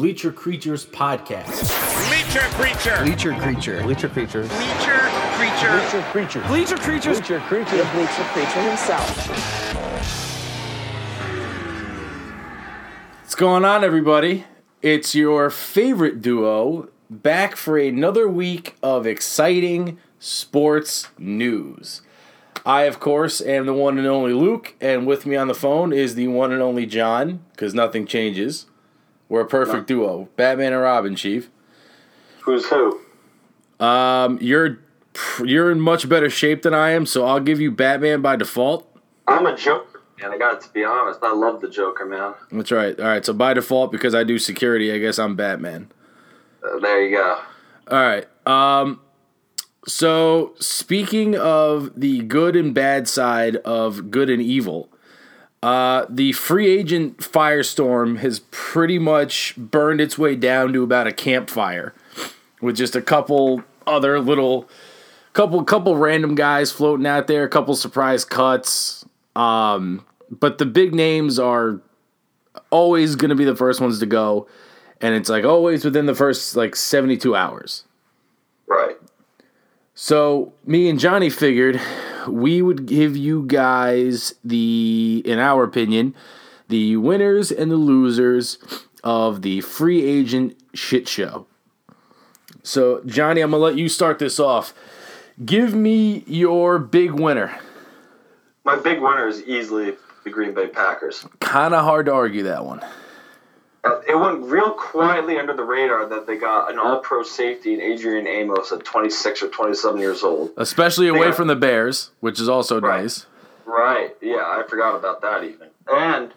Bleacher Creatures podcast. Bleacher creature. Bleacher creature. Bleacher creatures. Bleacher creature. Bleacher creature. Bleacher creatures. Bleacher creature. The bleacher creature himself. What's going on, everybody? It's your favorite duo back for another week of exciting sports news. I, of course, am the one and only Luke, and with me on the phone is the one and only John, because nothing changes. We're a perfect duo. Batman and Robin, Chief. Who's who? Um, you're you're in much better shape than I am, so I'll give you Batman by default. I'm a Joker, man. I got to be honest. I love the Joker, man. That's right. All right, so by default, because I do security, I guess I'm Batman. Uh, there you go. All right. Um so speaking of the good and bad side of good and evil, uh the free agent firestorm has pretty much burned its way down to about a campfire with just a couple other little couple couple random guys floating out there, a couple surprise cuts. Um but the big names are always going to be the first ones to go and it's like always within the first like 72 hours. Right. So me and Johnny figured we would give you guys the, in our opinion, the winners and the losers of the free agent shit show. So Johnny, I'm gonna let you start this off. Give me your big winner. My big winner is easily the Green Bay Packers. Kind of hard to argue that one. It went real quietly under the radar that they got an all-pro safety in Adrian Amos at 26 or 27 years old. Especially away Yeah. from the Bears, which is also Right. nice. Right. Yeah, I forgot about that even. And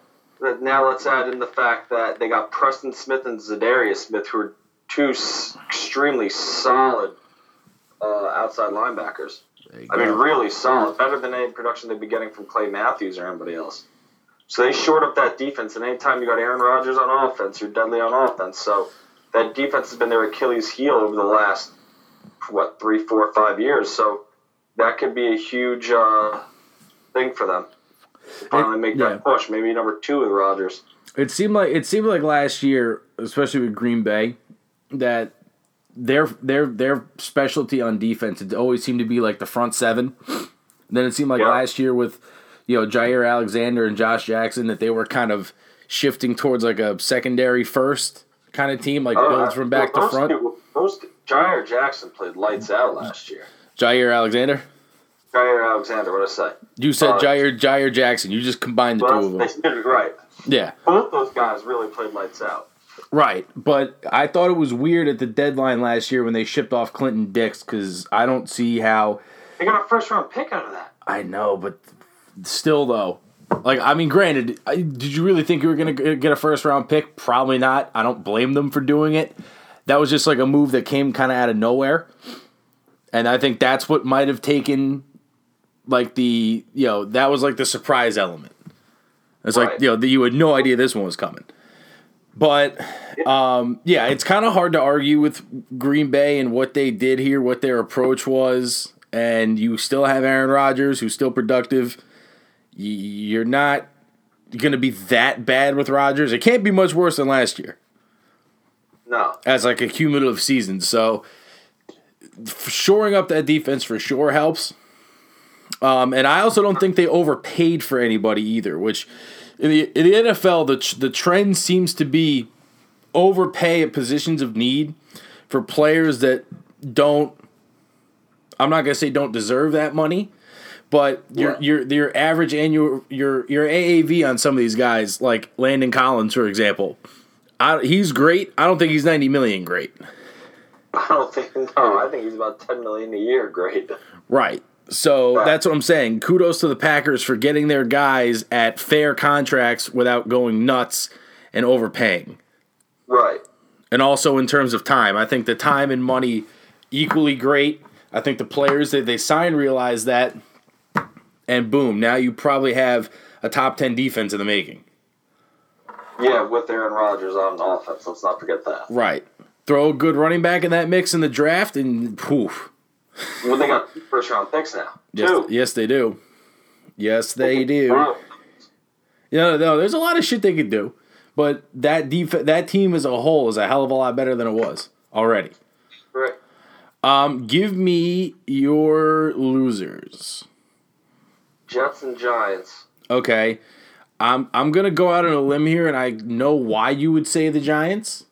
now let's add in the fact that they got Preston Smith and Za'Darius Smith, who are two s- extremely solid uh, outside linebackers. I mean, really solid. Better than any production they'd be getting from Clay Matthews or anybody else. So they shored up that defense, and anytime you got Aaron Rodgers on offense, you're deadly on offense. So that defense has been their Achilles heel over the last, what, three, four, five years. So that could be a huge uh, thing for them. Finally make yeah. that push. Maybe number two with Rodgers. It seemed like it seemed like last year, especially with Green Bay, that their their their specialty on defense it always seemed to be like the front seven. Then it seemed like Yeah. last year with you know Jaire Alexander and Josh Jackson that they were kind of shifting towards like a secondary first kind of team, like builds from back to Most front. people- Most Jair Jackson played lights out last year. Jaire Alexander. Jaire Alexander, what did I say? You said Uh, Jair Jair Jackson. You just combined the two of them. they did it right. Yeah. Both those guys really played lights out. Right, but I thought it was weird at the deadline last year when they shipped off Clinton Dix because I don't see how. They got a first round pick out of that. I know, but still, though, like I mean, granted, I, did you really think you were gonna get a first round pick? Probably not. I don't blame them for doing it. That was just like a move that came kind of out of nowhere, and I think that's what might have taken, like the you know that was like the surprise element. It's like you know that you had no idea this one was coming. But um, yeah, it's kind of hard to argue with Green Bay and what they did here, what their approach was, and you still have Aaron Rodgers, who's still productive. You're not going to be that bad with Rodgers. It can't be much worse than last year No. as like a cumulative season. So shoring up that defense for sure helps. Um, and I also don't think they overpaid for anybody either, which in the, in the NFL, the, the trend seems to be overpay at positions of need for players that don't, I'm not going to say don't deserve that money, but your, your, your average annual, your, your AAV on some of these guys, like Landon Collins, for example, I, he's great. I don't think he's 90 million great. I don't think no. I think he's about ten million a year. Great. Right. So Right. that's what I'm saying. Kudos to the Packers for getting their guys at fair contracts without going nuts and overpaying. Right. And also in terms of time, I think the time and money equally great. I think the players that they sign realize that, and boom, now you probably have a top 10 defense in the making. Yeah, with Aaron Rodgers on offense. Let's not forget that. Right. Throw a good running back in that mix in the draft, and poof. Well, they got first round picks now. Yes, Two. yes, they do. Yes, they do. You know, no, there's a lot of shit they could do. but that def- that team as a whole is a hell of a lot better than it was already. Right. Um, give me your losers. Jets and Giants. Okay. I'm I'm gonna go out on a limb here, and I know why you would say the Giants.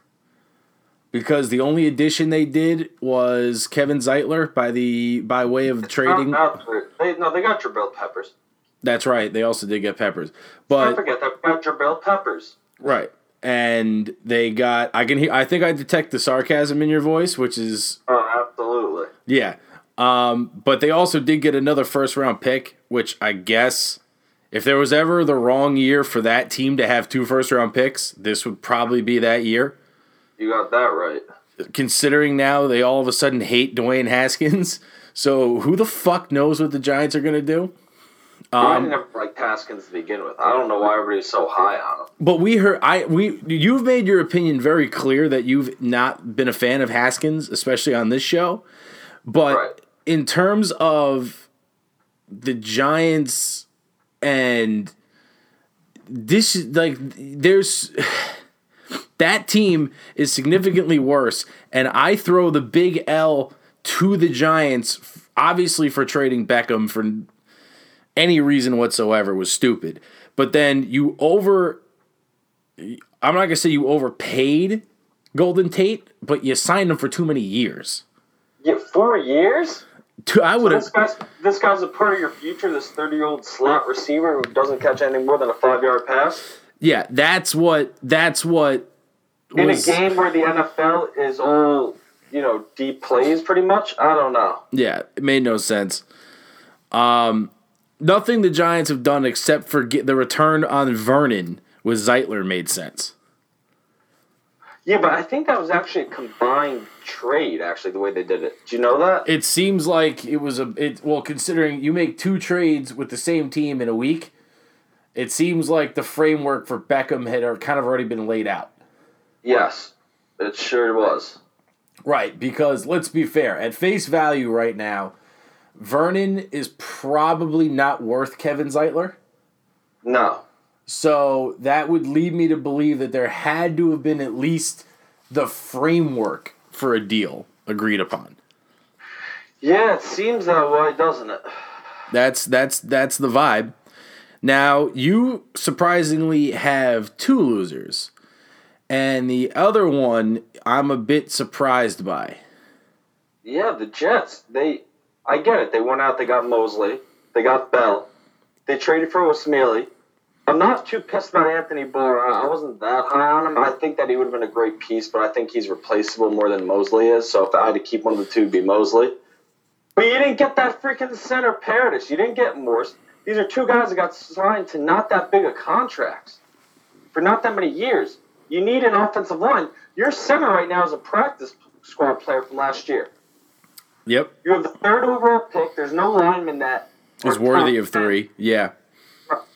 Because the only addition they did was Kevin Zeitler by the by way of trading. Not they, no, they got Jabril Peppers. That's right. They also did get Peppers, but I forget. We got Jabril Peppers. right. And they got. I can hear. I think I detect the sarcasm in your voice, which is Oh, absolutely. Yeah. Um, but they also did get another first round pick, which I guess if there was ever the wrong year for that team to have two first round picks, this would probably be that year. You got that right. Considering now they all of a sudden hate Dwayne Haskins. So who the fuck knows what the Giants are going to do? I didn't ever like Haskins to begin with. I don't know why everybody's so high on him. But we heard I we you've made your opinion very clear that you've not been a fan of Haskins, especially on this show. But Right. In terms of the Giants and this is like there's that team is significantly worse and I throw the big L to the Giants obviously for trading Beckham for any reason whatsoever was stupid. But then you over I'm not gonna say you overpaid Golden Tate, but you signed him for too many years. Yeah, four years. Two- I would have guy's this guy's a part of your future. This thirty year old slot receiver who doesn't catch anything more than a five yard pass yeah, that's what that's what in a game where the NFL is all you know deep plays. Pretty much. I don't know. yeah, it made no sense. Um nothing the Giants have done except for get the return on Vernon with Zeitler made sense. Yeah, but I think that was actually a combined trade. Actually, the way they did it. Do you know that? It seems like it was a it well considering you make two trades with the same team in a week. It seems like the framework for Beckham had kind of already been laid out. Yes, it sure was. Right, because let's be fair, at face value right now, Vernon is probably not worth Kevin Zeitler. No. So that would lead me to believe that there had to have been at least the framework for a deal agreed upon. Yeah, it seems that way, doesn't it? That's that's that's the vibe. Now, you surprisingly have two losers. And the other one I'm a bit surprised by. Yeah, the Jets. They, I get it. They went out. They got Mosley. They got Bell. They traded for Osemele. I'm not too pissed about Anthony Barr. I wasn't that high on him. I think that he would have been a great piece, but I think he's replaceable more than Mosley is. So if I had to keep one of the two, it'd be Mosley. But you didn't get that freaking center Paradis. You didn't get Morse. These are two guys that got signed to not that big of contracts for not that many years. You need an offensive line. Your center right now is a practice squad player from last year. Yep. You have the third overall pick. There's no lineman that Is worthy of three. Yeah.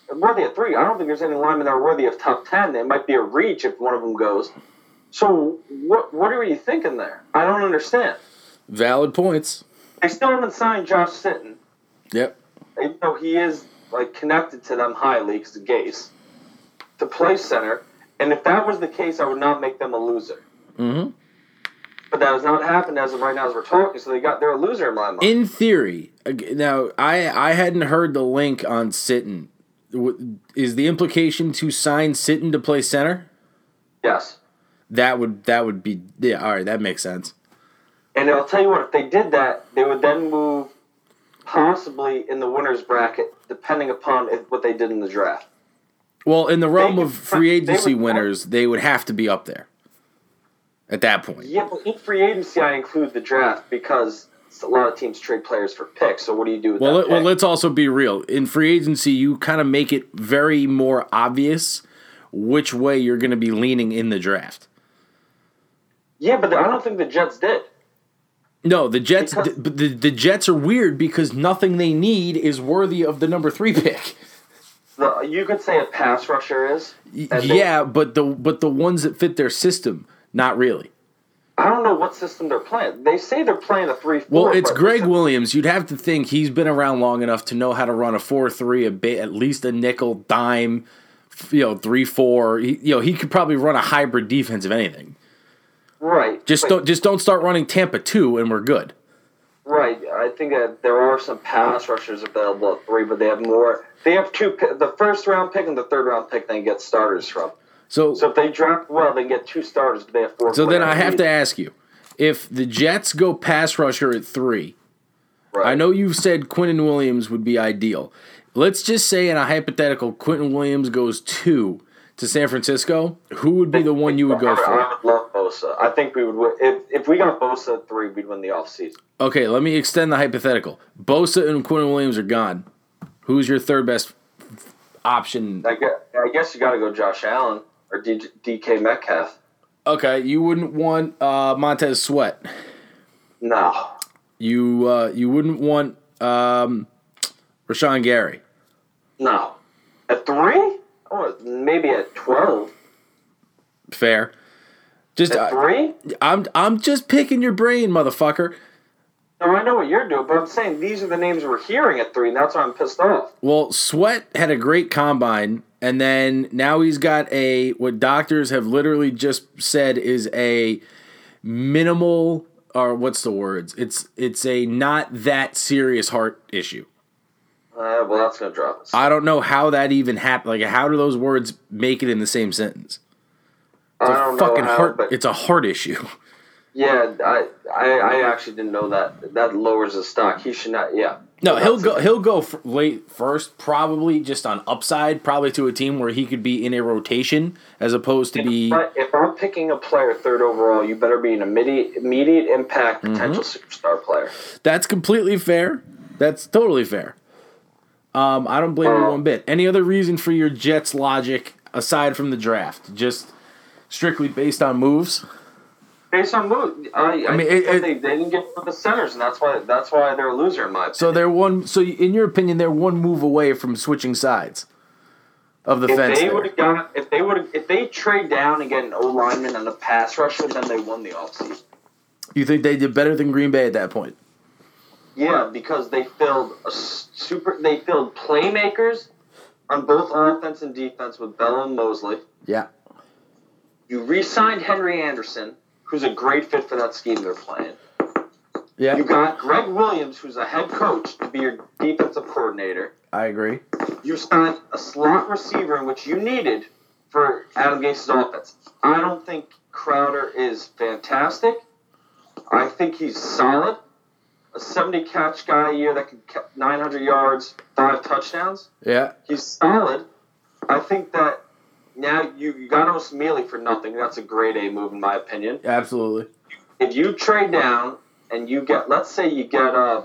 10. Worthy of three. I don't think there's any linemen that are worthy of top ten. It might be a reach if one of them goes. So what what are you thinking there? I don't understand. Valid points. They still haven't signed Josh Sitton, Yep. even though he is like connected to them highly because of Gase, to play center. And if that was the case, I would not make them a loser. Mm-hmm. But that has not happened as of right now as we're talking. So they got they're a loser in my mind. In theory, now I I hadn't heard the link on Sitton. Is the implication to sign Sitton to play center? yes. That would that would be yeah. All right, that makes sense. And I'll tell you what, if they did that, they would then move possibly in the winner's bracket, depending upon if, what they did in the draft. Well, in the realm They- of free they agency would- winners, they would have to be up there. At that point, Yeah, but in free agency, I include the draft because a lot of teams trade players for picks. So what do you do with well, that? let, well, let's also be real. In free agency, you kind of make it very more obvious which way you're going to be leaning in the draft. yeah, but I don't think the Jets did. No, the Jets. Because- the, the, the Jets are weird because nothing they need is worthy of the number three pick. The, you could say a pass rusher is. Y- And they- yeah, but the but the ones that fit their system, not really. I don't know what system they're playing. They say they're playing a three-four. Well, it's Gregg Williams. You'd have to think he's been around long enough to know how to run a four three, a ba- at least a nickel, dime, you know, three four. He, you know, he could probably run a hybrid defense if anything. Right. Just but- don't just don't start running Tampa two, and we're good. Right. I think that there are some pass rushers available at three, but they have more. They have two. The first round pick and the third round pick. They get starters from. So So if they draft well, they get two starters, they have four. so then I have to ask you, if the Jets go pass rusher at three, Right. I know you've said Quinton Williams would be ideal. Let's just say in a hypothetical, Quinton Williams goes two to San Francisco. Who would be the one you would go for? I would love Bosa. I think we would win. If, if we got Bosa at three, we'd win the offseason. Okay, let me extend the hypothetical. Bosa and Quinton Williams are gone. Who's your third best option? I guess, I guess you got to go Josh Allen or D, DK Metcalf. Okay, you wouldn't want uh, Montez Sweat. No. You uh, you wouldn't want um, Rashan Gary. No. At three? Or maybe at 12. Fair. Just At I, three? I'm I'm just picking your brain, motherfucker. No, I know what you're doing, but I'm saying these are the names we're hearing at three, and that's why I'm pissed off. Well, Sweat had a great combine, and then now he's got a what doctors have literally just said is a minimal or what's the words? It's it's a not that serious heart issue. Uh, well, that's going to drop us. I don't know how that even happened. Like, how do those words make it in the same sentence? I don't Fucking know how, heart. but It's a heart issue. yeah, I, I I actually didn't know that. That lowers the stock. He should not. Yeah. No, he'll go. He'll go f- late first, probably just on upside, probably to a team where he could be in a rotation as opposed to be. But if I'm picking a player third overall, you better be an immediate immediate impact Mm-hmm. potential superstar player. That's completely fair. That's totally fair. Um, I don't blame you one bit. Any other reason for your Jets logic aside from the draft? Just strictly based on moves? Based on move, I, I, mean, think it- it- they, they didn't get the centers, and that's why that's why they're a loser in my opinion. So they're one. So in your opinion, they're one move away from switching sides of the if fence. they would have got if they would if they trade down and get an O lineman and a pass rusher, then they won the offseason. You think they did better than Green Bay at that point? Yeah, because they filled a super. They filled playmakers on both offense and defense with Bell and Mosley. Yeah. You re-signed Henry Anderson, who's a great fit for that scheme they're playing. Yeah. You got Gregg Williams, who's a head coach, to be your defensive coordinator. I agree. You signed a slot receiver, in which you needed for Adam Gase's offense. I don't think Crowder is fantastic. I think he's solid. A 70 catch guy a year that can catch 900 yards, five touchdowns. Yeah. He's solid. I think that now you, you got Osemele for nothing. That's a grade A move, in my opinion. Absolutely. If you trade down and you get, let's say you get, a,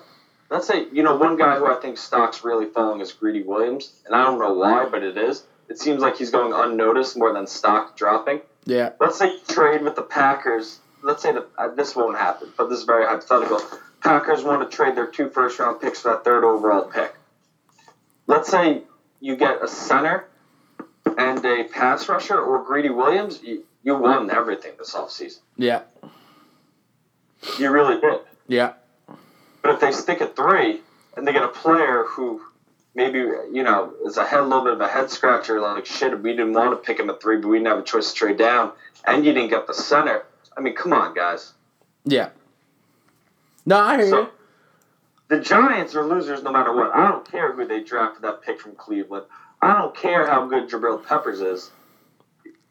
let's say, you know, one guy who I think stock's really falling is Greedy Williams, and I don't know why, but it is. It seems like he's going unnoticed more than stock dropping. Yeah. Let's say you trade with the Packers. Let's say that uh, this won't happen, but this is very hypothetical. Packers want to trade their two first round picks for that third overall pick. Let's say you get a center and a pass rusher or Greedy Williams. You, you won everything this offseason. Yeah. You really did. Yeah. But if they stick at three and they get a player who maybe, you know, is a head, little bit of a head scratcher, like, shit, we didn't want to pick him at three, but we didn't have a choice to trade down, and you didn't get the center. I mean, come on, guys. Yeah. No, I hear you. The Giants are losers no matter what. I don't care who they drafted that pick from Cleveland. I don't care how good Jabril Peppers is.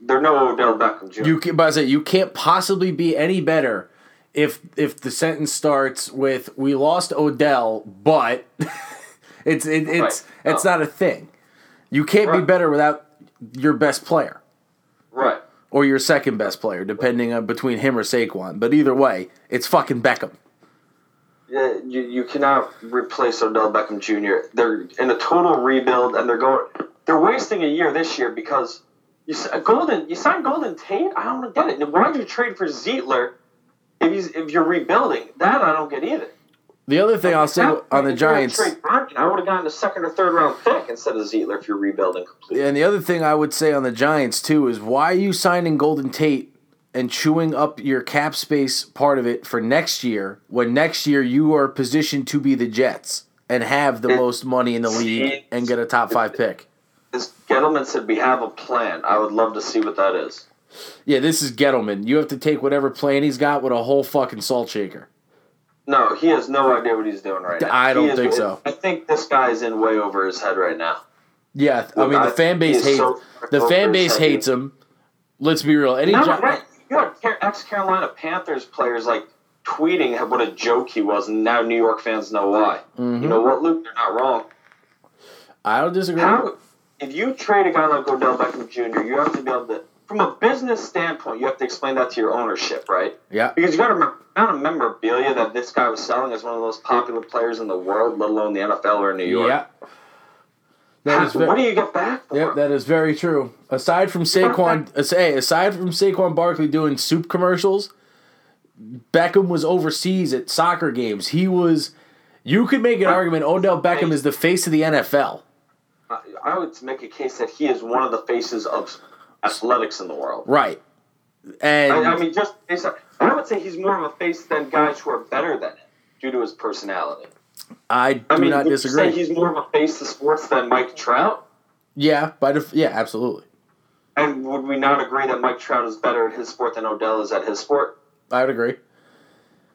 They're no Odell Beckham Jr. You can, but I say you can't possibly be any better if if the sentence starts with "We lost Odell, but it's it, it's Right. it's Oh. not a thing." You can't be better without your best player right. or your second best player, depending on between him or Saquon. But either way, it's fucking Beckham. Yeah, you, you cannot replace Odell Beckham Jr. They're in a total rebuild, and they're going. They're wasting a year this year because you Golden. You signed Golden Tate. I don't get it. Why did you trade for Zeitler if he's if you're rebuilding? That I don't get either. The other thing I'll say on the if you're gonna Giants, I would have gotten a second or third round pick instead of Zeitler if you're rebuilding completely. and the other thing I would say on the Giants too is why are you signing Golden Tate and chewing up your cap space part of it for next year when next year you are positioned to be the Jets and have the most money in the league and get a top five pick? It's Gettleman said we have a plan. I would love to see what that is. Yeah, this is Gettleman. You have to take whatever plan he's got with a whole fucking salt shaker. No, he has no idea what he's doing right now. I don't is- think so. I think this guy is in way over his head right now. Yeah, I mean the fan base hates so the fan base hates him. Let's be real. Any No, Gi- right. You got ex Carolina Panthers players like tweeting what a joke he was, and now New York fans know why. Mm-hmm. You know what, Luke? They're not wrong. I don't disagree. How, if you trade a guy like Odell Beckham Jr., you have to be able to, from a business standpoint, you have to explain that to your ownership, right? Yeah, Because you got to remember, amount of memorabilia that this guy was selling as one of the most popular players in the world, let alone the NFL or New York. yeah. That is How- what do you get back for? yep, that is very true. Aside from Saquon, uh, say aside from Saquon Barkley doing soup commercials, Beckham was overseas at soccer games. He was. You could make an argument Odell Beckham is the face of the NFL. I- I would make a case that he is one of the faces of athletics in the world. Right. And I, I mean, just I would say he's more of a face than guys who are better than him due to his personality. I do I mean, not disagree. say he's more of a face to sports than Mike Trout? yeah, by def- yeah, absolutely. And would we not agree that Mike Trout is better at his sport than Odell is at his sport? I would agree.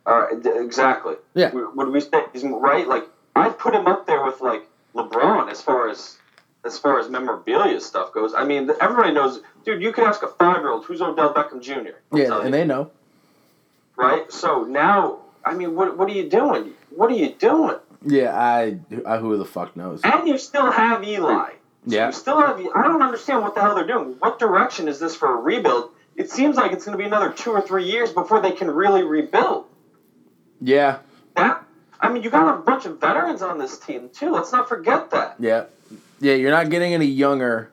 Uh, All right, exactly. Yeah. Would we say he's right? Like I'd put him up there with like LeBron as far as as far as memorabilia stuff goes. I mean, everybody knows, dude. You could ask a five year old who's Odell Beckham Jr. I'll Yeah, tell you. and they know. right? So now, I mean, what what are you doing? What are you doing? Yeah, I, I who the fuck knows. And you still have Eli. Yeah. You still have. I don't understand what the hell they're doing. What direction is this for a rebuild? It seems like it's going to be another two or three years before they can really rebuild. Yeah, That. I mean, you got a bunch of veterans on this team too. Let's not forget that. yeah, yeah. You're not getting any younger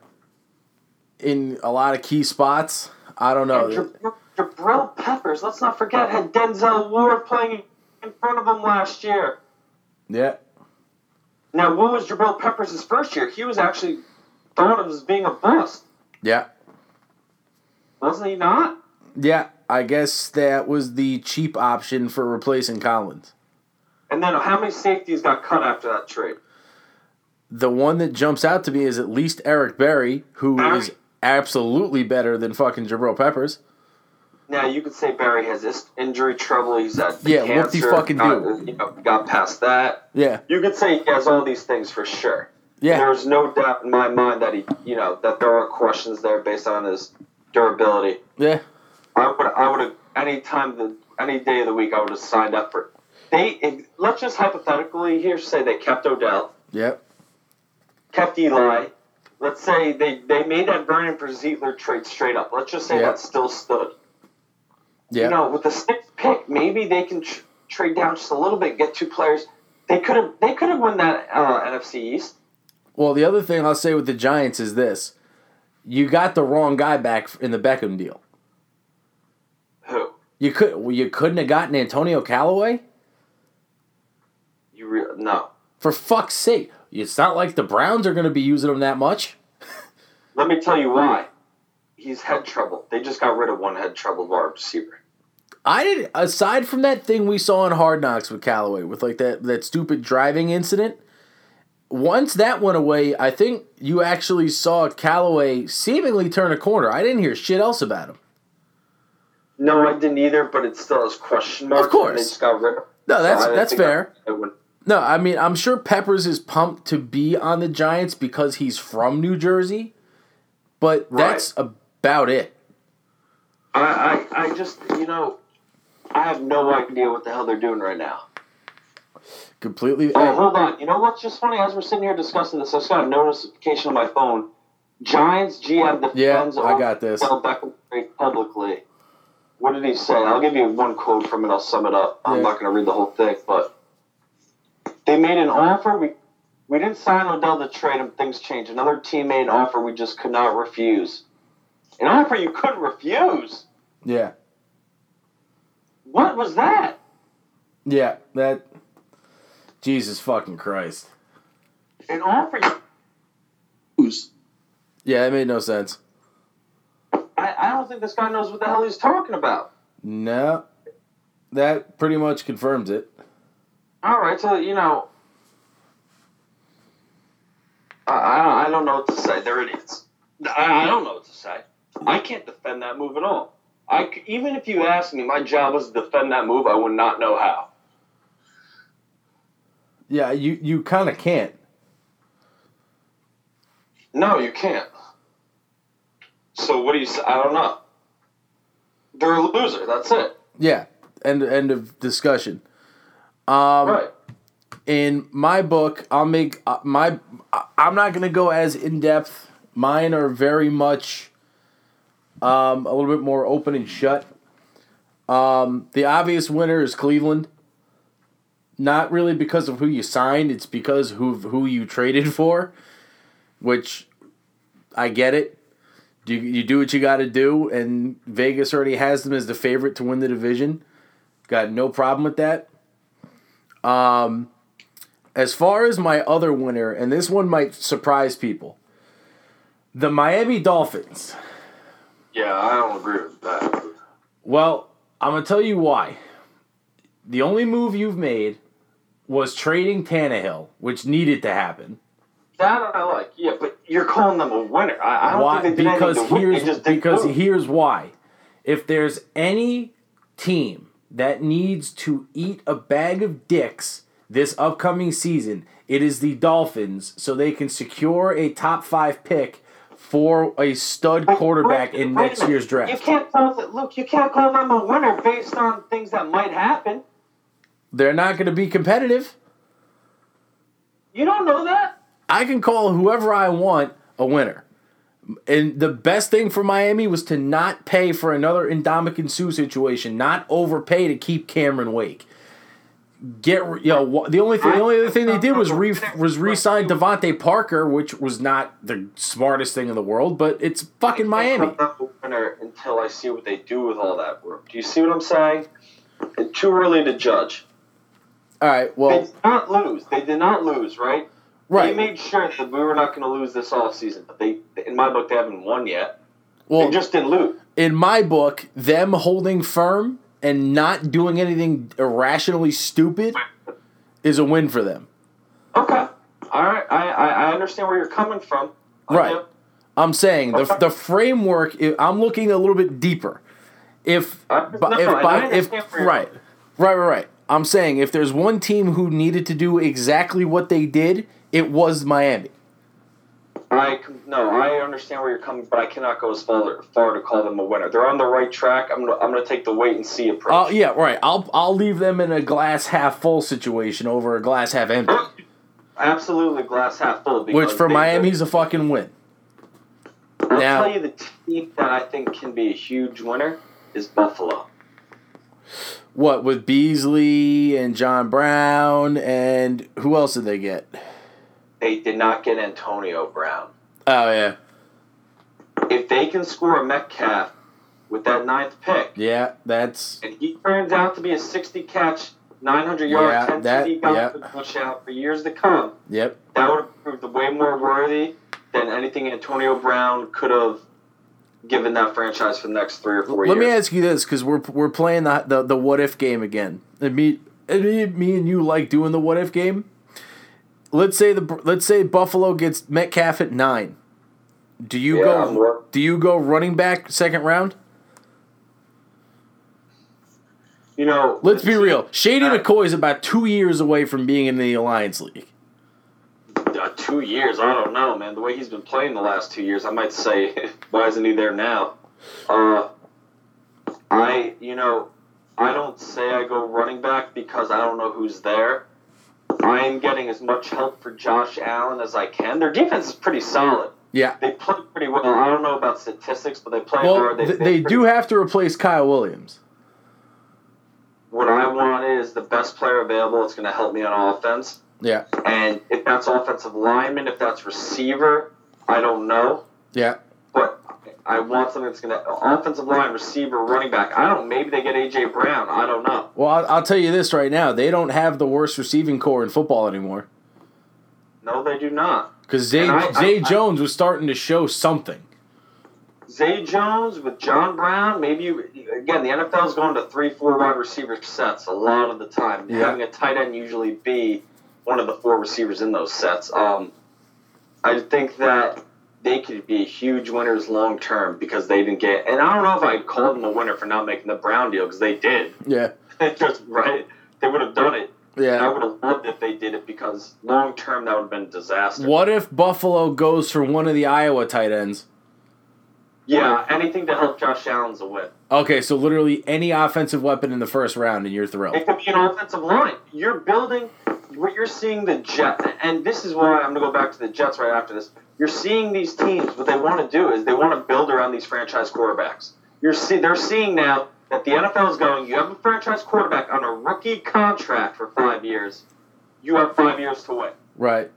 in a lot of key spots. I don't know. Jabril Peppers. Let's not forget had Denzel Ward playing in front of him last year. Yeah, Now, what was Jabril Peppers' first year? He was actually thought of as being a bust, yeah, wasn't he? Not. yeah. I guess that was the cheap option for replacing Collins. And then how many safeties got cut after that trade? The one that jumps out to me is at least Eric Berry, who Berry. is absolutely better than fucking Jabril Peppers. Now you could say Berry has this injury trouble. He's had Yeah, cancer. whoop-de fucking got, do. You know, got past that. Yeah, You could say he has all these things for sure. yeah, There's no doubt in my mind that he, you know, that there are questions there based on his durability. yeah. I would, I would have any time the any day of the week, I would have signed up for. They let's just hypothetically here say they kept Odell, Yep. kept Eli. Let's say they they made that Vernon for Zeitler trade straight up. Let's just say Yeah. that still stood. Yeah. You know, with the sixth pick, maybe they can tr- trade down just a little bit, get two players. They could have they could have won that uh, NFC East. Well, the other thing I'll say with the Giants is this: you got the wrong guy back in the Beckham deal. Who You could well, you couldn't have gotten Antonio Callaway you re- no? for fuck's sake. It's not like the Browns are going to be using him that much. Let me tell you why. He's head trouble. They just got rid of one head trouble wide receiver. I did aside from that thing we saw in Hard Knocks with Callaway with like that that stupid driving incident. Once that went away, I think you actually saw Callaway seemingly turn a corner. I didn't hear shit else about him. No, I didn't either, but it still has question marks. Of course. and got rid of. No, that's So that's fair. I- would- No, I mean, I'm sure Peppers is pumped to be on the Giants because he's from New Jersey, but that's about it. I, I, I just, you know, I have no idea what the hell they're doing right now. Completely. Oh, hold on. You know what's just funny? As we're sitting here discussing this, I just got a notification on my phone. Giants GM defends Yeah, I got this. Odell Beckham publicly. What did he say? I'll give you one quote from it. I'll sum it up. I'm Yeah. not going to read the whole thing, but they made an offer. We we didn't sign Odell to trade him. Things changed. Another team made an offer we just could not refuse. An offer you couldn't refuse. yeah, What was that? yeah. That. Jesus fucking Christ. An offer you refuse. Yeah, it made no sense. I, I don't think this guy knows what the hell he's talking about. No, that pretty much confirms it. All right, so you know, I, I, I don't know what to say. They're idiots. I, I don't know what to say. I can't defend that move at all. I even if you asked me, my job was to defend that move. I would not know how. Yeah, you you kind of can't. No, you can't. So what do you say? I don't know. They're a loser. That's it. Yeah, end end of discussion. Um, right. in my book, I'll make uh, my. I'm not gonna go as in depth. Mine are very much um, a little bit more open and shut. Um, the obvious winner is Cleveland. Not really because of who you signed; it's because who who you traded for, which I get it. You you do what you got to do, and Vegas already has them as the favorite to win the division. Got no problem with that. Um, as far as my other winner, and this one might surprise people, the Miami Dolphins. Yeah, I don't agree with that. Well, I'm gonna tell you why. The only move you've made was trading Tannehill, which needed to happen. That I like. Yeah, but you're calling them a winner. I, I don't Why? think they did Because anything to win. They here's just because move. here's why. If there's any team that needs to eat a bag of dicks this upcoming season, it is the Dolphins, so they can secure a top five pick for a stud quarterback in next year's You draft. can't tell that. Look, you can't call them a winner based on things that might happen. They're not going to be competitive. You don't know that. I can call whoever I want a winner. And the best thing for Miami was to not pay for another Ndamukong Suh situation, not overpay to keep Cameron Wake. Get you know the only thing, the only other thing they did was re was re-sign DeVante Parker, which was not the smartest thing in the world, but it's fucking Miami. I'm not a winner until I see what they do with all that work. Do you see what I'm saying? It's too early to judge. All right, well, They did not lose. They did not lose, right? Right. They made sure that we were not going to lose this all season, but they, in my book, they haven't won yet. Well, they just didn't lose. in my book, them holding firm and not doing anything irrationally stupid is a win for them. Okay. All right. I, I, I understand where you're coming from. I Right. do. I'm saying the Okay. the framework. i- I'm looking a little bit deeper. If bu- no, if I by if understand where you're right, right, right, right. I'm saying if there's one team who needed to do exactly what they did, it was Miami. I no, I understand where you're coming, but I cannot go as far, far to call them a winner. They're on the right track. I'm gonna, I'm going to take the wait and see approach. Oh yeah, right. I'll I'll leave them in a glass half full situation over a glass half empty, Absolutely, glass half full. Which for Miami's a fucking win. I'll Now- tell you the team that I think can be a huge winner is Buffalo. What with Beasley and John Brown and who else did they get? They did not get Antonio Brown. Oh yeah, If they can score a Metcalf with that ninth pick, yeah. That's and he turns out to be a 60 catch, 900 Yeah, yard, 10 that- TD guy yeah. with a touchdown for years to come, yep. that would have proved way more worthy than anything Antonio Brown could have given that franchise for the next three or four Let years. Let me ask you this, because we're we're playing the, the the what if game again. And me, and me, me and you like doing the what if game. Let's say the let's say Buffalo gets Metcalf at nine. Do you Yeah, go? Do you go running back second round? you know, Let's be real. Shady. McCoy is about two years away from being in the Alliance League. Uh, two years, I don't know, man. The way he's been playing the last two years, I might say, why isn't he there now? Uh, I, you know, I don't say I go running back because I don't know who's there. I am getting as much help for Josh Allen as I can. Their defense is pretty solid. Yeah. They play pretty well. I don't know about statistics, but they play. Well, they, th- they do have to replace Kyle Williams. What I want is the best player available. It's going to help me on offense. Yeah. And if that's offensive lineman, if that's receiver, I don't know. Yeah. But I want something that's going to offensive line, receiver, running back. I don't. Maybe they get AJ Brown. I don't know. Well, I'll, I'll tell you this right now: they don't have the worst receiving corps in football anymore. No, they do not. Because Zay, I- Zay I- Jones was starting to show something. Zay Jones with John Brown. Maybe you, again the NFL is going to three, four wide receiver sets a lot of the time. Yeah. Having a tight end usually be one of the four receivers in those sets. Um, I think that they could be huge winners long term because they didn't get. And I don't know if I'd call them a winner for not making the Brown deal because they did. Yeah. Just right, they would have done it. And I would have loved if they did it because long term that would have been a disaster. What if Buffalo goes for one of the Iowa tight ends? Yeah, anything to help Josh Allen's a win. Okay, so literally any offensive weapon in the first round, and you're thrilled. It could be an offensive line. You're building what you're seeing the Jet, and this is why I'm going to go back to the Jets right after this. You're seeing these teams. What they want to do is they want to build around these franchise quarterbacks. You're see, they're seeing now that the NFL is going. You have a franchise quarterback on a rookie contract for five years. You have five years to win. Right.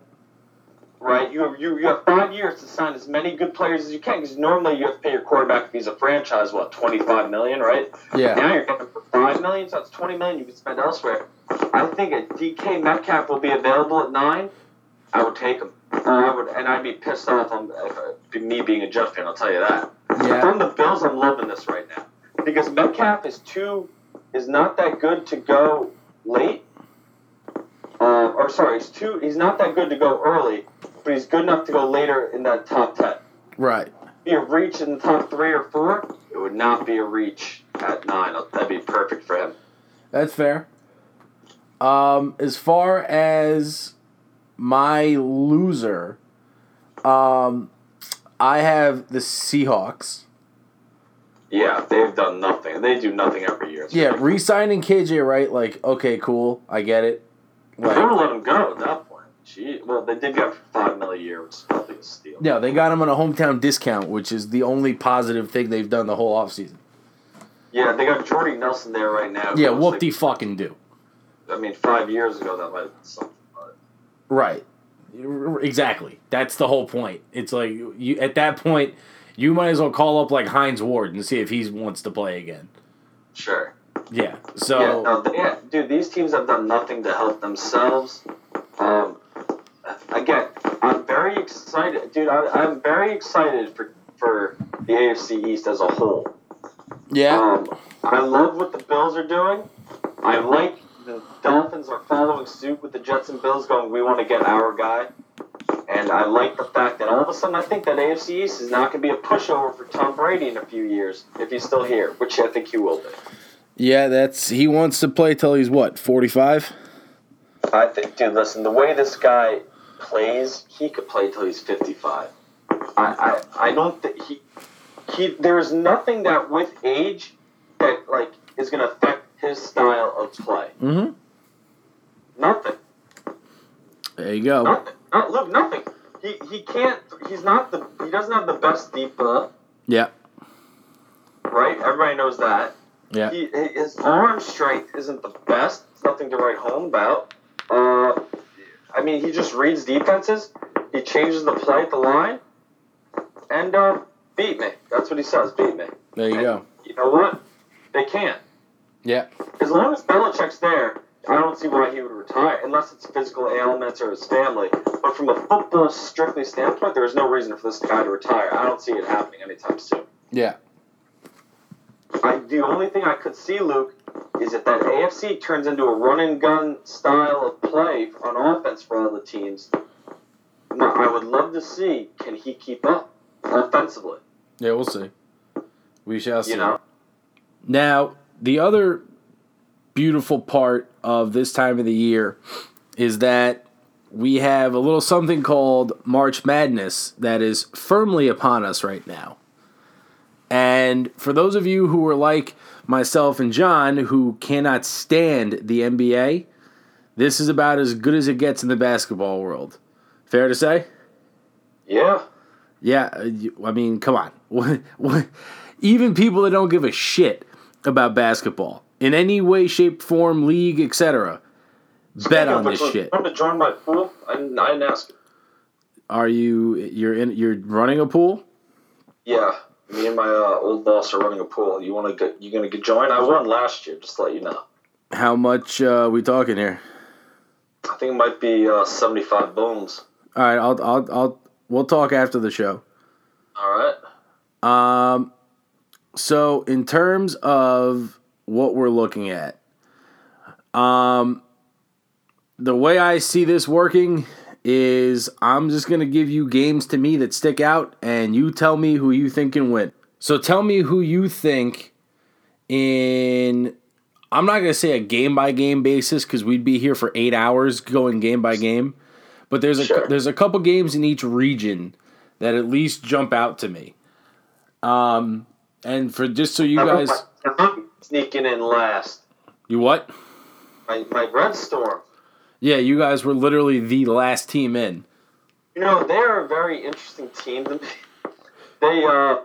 right? You have, you, you have five years to sign as many good players as you can because normally you have to pay your quarterback if he's a franchise what twenty five million, right? Yeah. Now you're getting for five million, so that's twenty million you can spend elsewhere. I think a DK Metcalf will be available at nine. I would take him. I would, and I'd be pissed off on if, me being a Jets fan. I'll tell you that. Yeah. From the Bills, I'm loving this right now because Metcalf is too is not that good to go late. Uh, or sorry, he's too he's not that good to go early, but he's good enough to go later in that top ten. Right. Be a reach in the top three or four. It would not be a reach at nine. That'd be perfect for him. That's fair. Um, as far as my loser, um, I have the Seahawks. Yeah, they've done nothing. They do nothing every year. Yeah, re-signing KJ Wright, like, okay, cool, I get it. They would Like, have let him go at that point. Gee, well, they did get five million a year, which is probably a steal. yeah, they got him on a hometown discount, which is the only positive thing they've done the whole offseason. Yeah, they got Jordy Nelson there right now. Yeah, whoop like- fucking do. I mean, five years ago that might have been something. Right. Exactly. That's the whole point. It's like you at that point, you might as well call up like Hines Ward and see if he wants to play again. sure. Yeah. So yeah, no, they, yeah, dude, these teams have done nothing to help themselves. Um, again, I'm very excited, dude. I, I'm very excited for for the AFC East as a whole. yeah. Um, I love what the Bills are doing. I like the Dolphins are following suit with the Jets and Bills, going, "We want to get our guy." And I like the fact that all of a sudden I think that AFC East is not going to be a pushover for Tom Brady in a few years if he's still here, which I think he will be. Yeah, that's he wants to play till he's what, 45? I think, dude, listen, the way this guy plays, he could play till he's 55. I, I, I don't think he, he, there's nothing that with age that, like, is going to affect his style of play. Mhm. Nothing. There you go. Nothing. Not, look, nothing. He, he can't, he's not the, he doesn't have the best deep ball, Yeah. right? Everybody knows that. Yeah. He, his arm strength isn't the best. It's nothing to write home about. Uh, I mean, he just reads defenses. He changes the play at the line, and uh, beat me. That's what he says. Beat me. There you And go. You know what? They can't. Yeah. As long as Belichick's there, I don't see why he would retire, unless it's physical ailments or his family. But from a football strictly standpoint, there is no reason for this guy to retire. I don't see it happening anytime soon. Yeah. I, the only thing I could see, Luke, is if that AFC turns into a run and gun style of play on offense for all the teams. Now, I would love to see can he keep up offensively. Yeah, we'll see. We shall see. You know, Now, the other beautiful part of this time of the year is that we have a little something called March Madness that is firmly upon us right now. And for those of you who are like myself and John, who cannot stand the NBA, this is about as good as it gets in the basketball world. Fair to say? yeah, Yeah, uh, I mean, come on. Even people that don't give a shit about basketball in any way, shape, form, league, etc., bet on this shit. Want to join my pool? I didn't, I didn't ask. Are you you're in you're running a pool? Yeah, me and my uh, old boss are running a pool. You want to get? You gonna get join? I won last year. Just to let you know. How much uh, we talking here? I think it might be uh, seventy-five bones. All right, I'll I'll I'll we'll talk after the show. All right. Um, so in terms of what we're looking at, um, the way I see this working is I'm just going to give you games to me that stick out and you tell me who you think can win. So tell me who you think in I'm not going to say a game by game basis cuz we'd be here for 8 hours going game by game, but there's a Sure. there's a couple games in each region that at least jump out to me. Um and for just so you guys I'm sneaking in last. you what? My, my Red Storm. Yeah, you guys were literally the last team in. You know, they're a very interesting team to me. They, uh,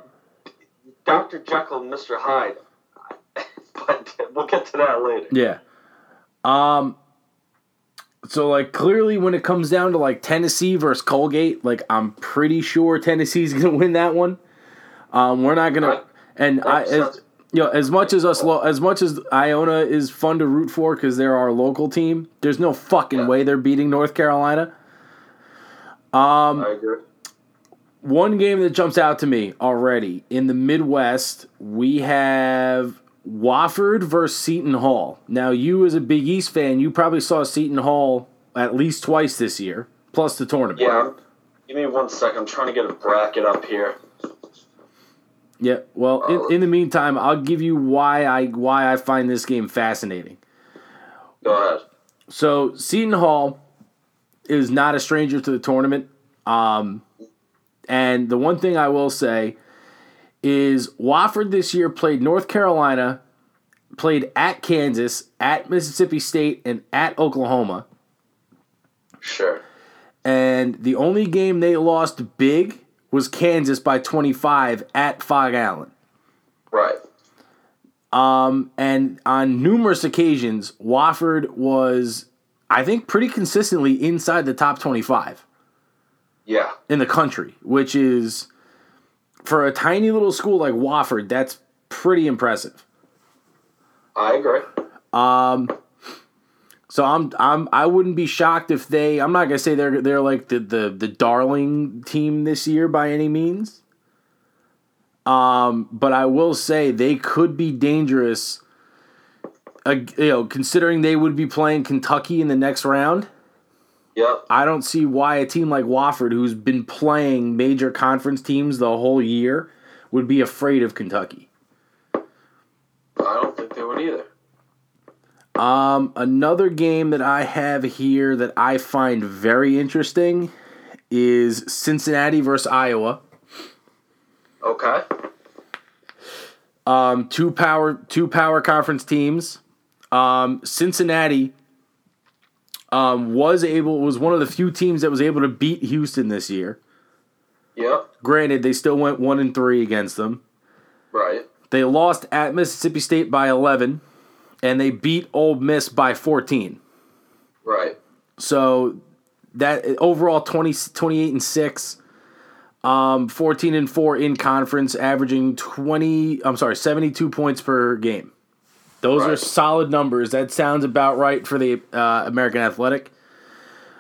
Dr. Jekyll and Mr. Hyde. but we'll get to that later. Yeah. Um so like clearly when it comes down to like Tennessee versus Colgate, like I'm pretty sure Tennessee's going to win that one. Um we're not going to and I as, you know, as much as us lo- as much as Iona is fun to root for cuz they're our local team, there's no fucking Yeah. way they're beating North Carolina. Um, I agree. one game that jumps out to me already in the Midwest, we have Wofford versus Seton Hall. Now, you as a Big East fan, you probably saw Seton Hall at least twice this year, plus the tournament. Yeah. Give me one second. I'm trying to get a bracket up here. Yeah. Well, in, in the meantime, I'll give you why I why I find this game fascinating. Go ahead. So Seton Hall is not a stranger to the tournament. Um, and the one thing I will say is Wofford this year played North Carolina, played at Kansas, at Mississippi State, and at Oklahoma. Sure. And the only game they lost big was Kansas by 25 at Phog Allen. Right. Um, and on numerous occasions, Wofford was, I think, pretty consistently inside the top 25 Yeah. in the country, which is, for a tiny little school like Wofford, that's pretty impressive. I agree. So I'm I'm I wouldn't be shocked if they I'm not gonna say they're they're like the the, the darling team this year by any means. Um, but I will say they could be dangerous. Uh, you know, considering they would be playing Kentucky in the next round, Yep. I don't see why a team like Wofford, who's been playing major conference teams the whole year, would be afraid of Kentucky. I don't think they would either. Um, another game that I have here that I find very interesting is Cincinnati versus Iowa. Okay. Um, two power two power conference teams. Um, Cincinnati um, was able was one of the few teams that was able to beat Houston this year. Yep. Granted, they still went one and three against them. Right. They lost at Mississippi State by eleven, and they beat Ole Miss by fourteen. Right. So that overall 20, 28 and 6 um 14 and 4 in conference averaging 20 I'm sorry 72 points per game. Those are solid numbers. That sounds about right for the uh, American Athletic.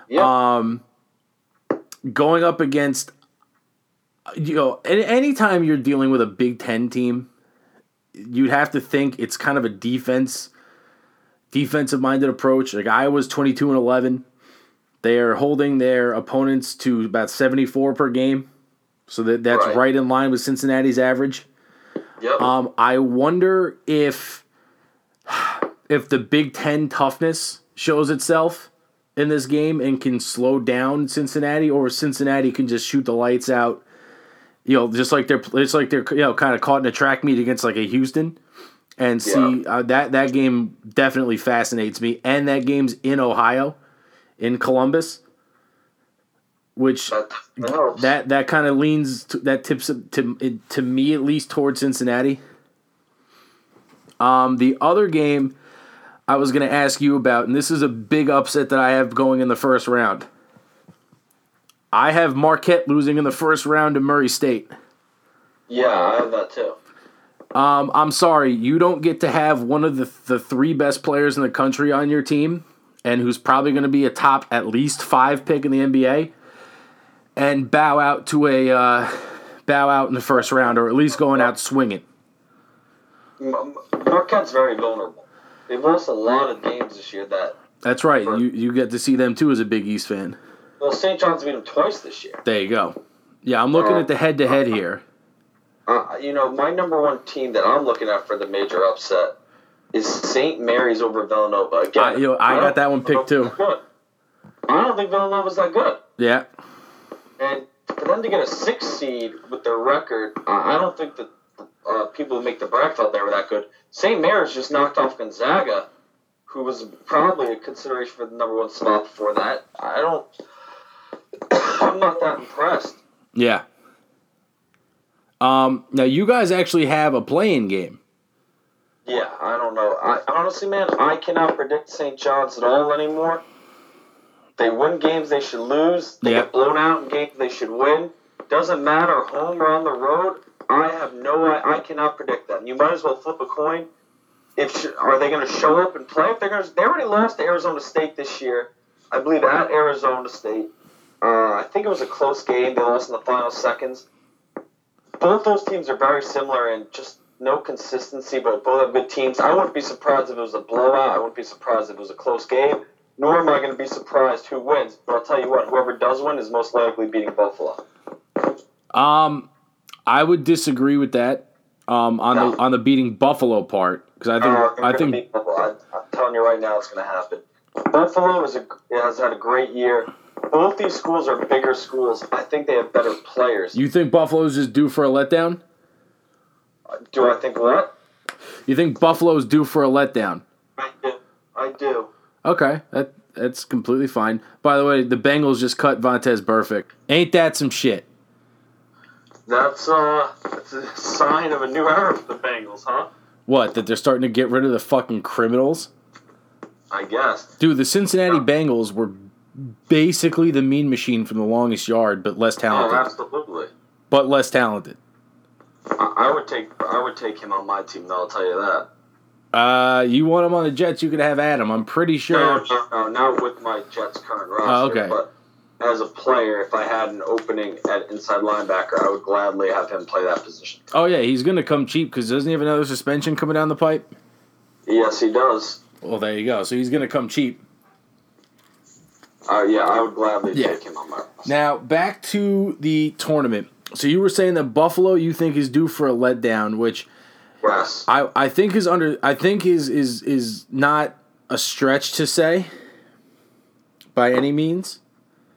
Yep. Um, Going up against you know any anytime you're dealing with a Big 10 team, you'd have to think it's kind of a defense defensive minded approach. Like Iowa's 22 and 11. They are holding their opponents to about 74 per game. So that that's right, Right. in line with Cincinnati's average. yep. Um, I wonder if if the Big Ten toughness shows itself in this game and can slow down Cincinnati, or Cincinnati can just shoot the lights out. You know, just like they're it's like they're you know kind of caught in a track meet against like a Houston, and see uh, that that game definitely fascinates me. And that game's in Ohio, in Columbus, which that, that kind of leans to, that tips to it, to me at least towards Cincinnati. Um, the other game I was going to ask you about, and this is a big upset that I have going in the first round. I have Marquette losing in the first round to Murray State. yeah, I have that too. Um, I'm sorry, you don't get to have one of the the three best players in the country on your team, and who's probably going to be a top at least five pick in the NBA, and bow out to a uh, bow out in the first round, or at least going out swinging. Marquette's very vulnerable. They've lost a lot of games this year that That's right. You you get to see them too as a Big East fan. Well, St. John's beat them twice this year. There you go. Yeah, I'm looking Uh, at the head to head here. Uh, you know, my number one team that I'm looking at for the major upset is St. Mary's over Villanova. Again, I- you know, I got that one picked too. I don't think Villanova's that good. Yeah. And for them to get a six seed with their record, I I don't think that uh, people who make the bracket thought they were that good. St. Mary's just knocked off Gonzaga, who was probably a consideration for the number one spot before that. I don't. I'm not that impressed. Yeah. Um, now you guys actually have a playing game. Yeah, I don't know. I honestly, man, I cannot predict St. John's at all anymore. They win games they should lose. They Yeah. get blown out in games they should win. Doesn't matter home or on the road. I have no. I, I cannot predict that. And you might as well flip a coin. If are they going to show up and play? If they're going, to, they already lost to Arizona State this year. I believe at Arizona State. Uh, I think it was a close game. They lost in the final seconds. Both those teams are very similar and just no consistency, but both have good teams. I wouldn't be surprised if it was a blowout. I wouldn't be surprised if it was a close game. Nor am I going to be surprised who wins. But I'll tell you what, whoever does win is most likely beating Buffalo. Um, I would disagree with that. Um, on No. the on the beating Buffalo part because I think Uh, I think. I, I'm telling you right now, it's going to happen. Buffalo is a, has had a great year. Both these schools are bigger schools. I think they have better players. you think Buffalo's just due for a letdown. Do I think what? You think Buffalo's due for a letdown? I do. I do. Okay, that that's completely fine. By the way, the Bengals just cut Vontaze Burfict. Ain't that some shit? That's uh, that's a sign of a new era for the Bengals, huh? What? That they're starting to get rid of the fucking criminals? I guess. Dude, the Cincinnati Bengals were basically the mean machine from the longest yard, but less talented. Oh, absolutely. but less talented. I, I would take I would take him on my team. though, I'll tell you that. Uh, you want him on the Jets? You could have Adam. I'm pretty No, sure. no, no, not with my Jets current roster. Oh, okay. But as a player, if I had an opening at inside linebacker, I would gladly have him play that position. Oh yeah, he's gonna come cheap because doesn't he have another suspension coming down the pipe? Yes, he does. Well, there you go. So he's gonna come cheap. Uh, yeah, I would gladly Yeah. take him on my roster. Now back to the tournament. So you were saying that Buffalo you think is due for a letdown, which Yes. I, I think is under I think is is is not a stretch to say by any means.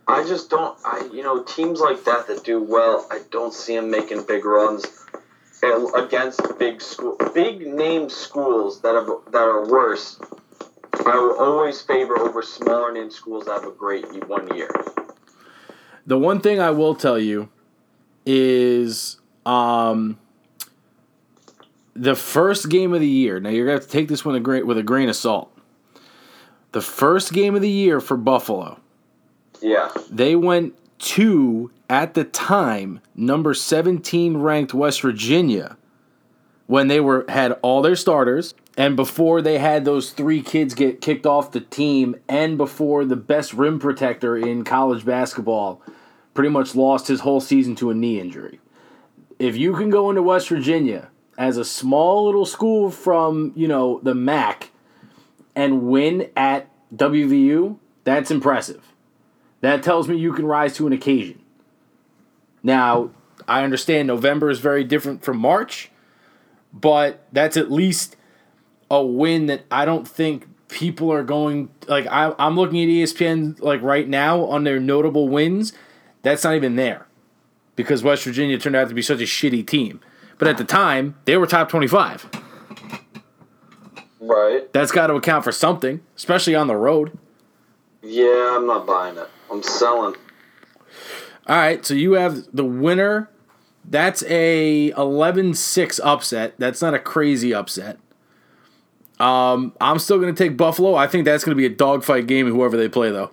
I just don't. I you know teams like that that do well. I don't see them making big runs against big school, big name schools that have that are worse. I will always favor over smaller name schools that have a great one year. The one thing I will tell you is um, the first game of the year. Now you're gonna have to take this one with a grain of salt. The first game of the year for Buffalo, Yeah, they went to at the time number 17 ranked West Virginia when they were had all their starters and before they had those three kids get kicked off the team and before the best rim protector in college basketball pretty much lost his whole season to a knee injury. If you can go into West Virginia as a small little school from, you know, the MAC and win at WVU, that's impressive. That tells me you can rise to an occasion. Now, I understand November is very different from March, but that's at least a win that I don't think people are going like I, I'm looking at ESPN like right now on their notable wins. That's not even there because West Virginia turned out to be such a shitty team. But at the time, they were top 25. right. That's got to account for something, especially on the road. Yeah, I'm not buying it. I'm selling. All right, so you have the winner. That's a 11-6 upset. That's not a crazy upset. Um, I'm still going to take Buffalo. I think that's going to be a dogfight game, whoever they play, though.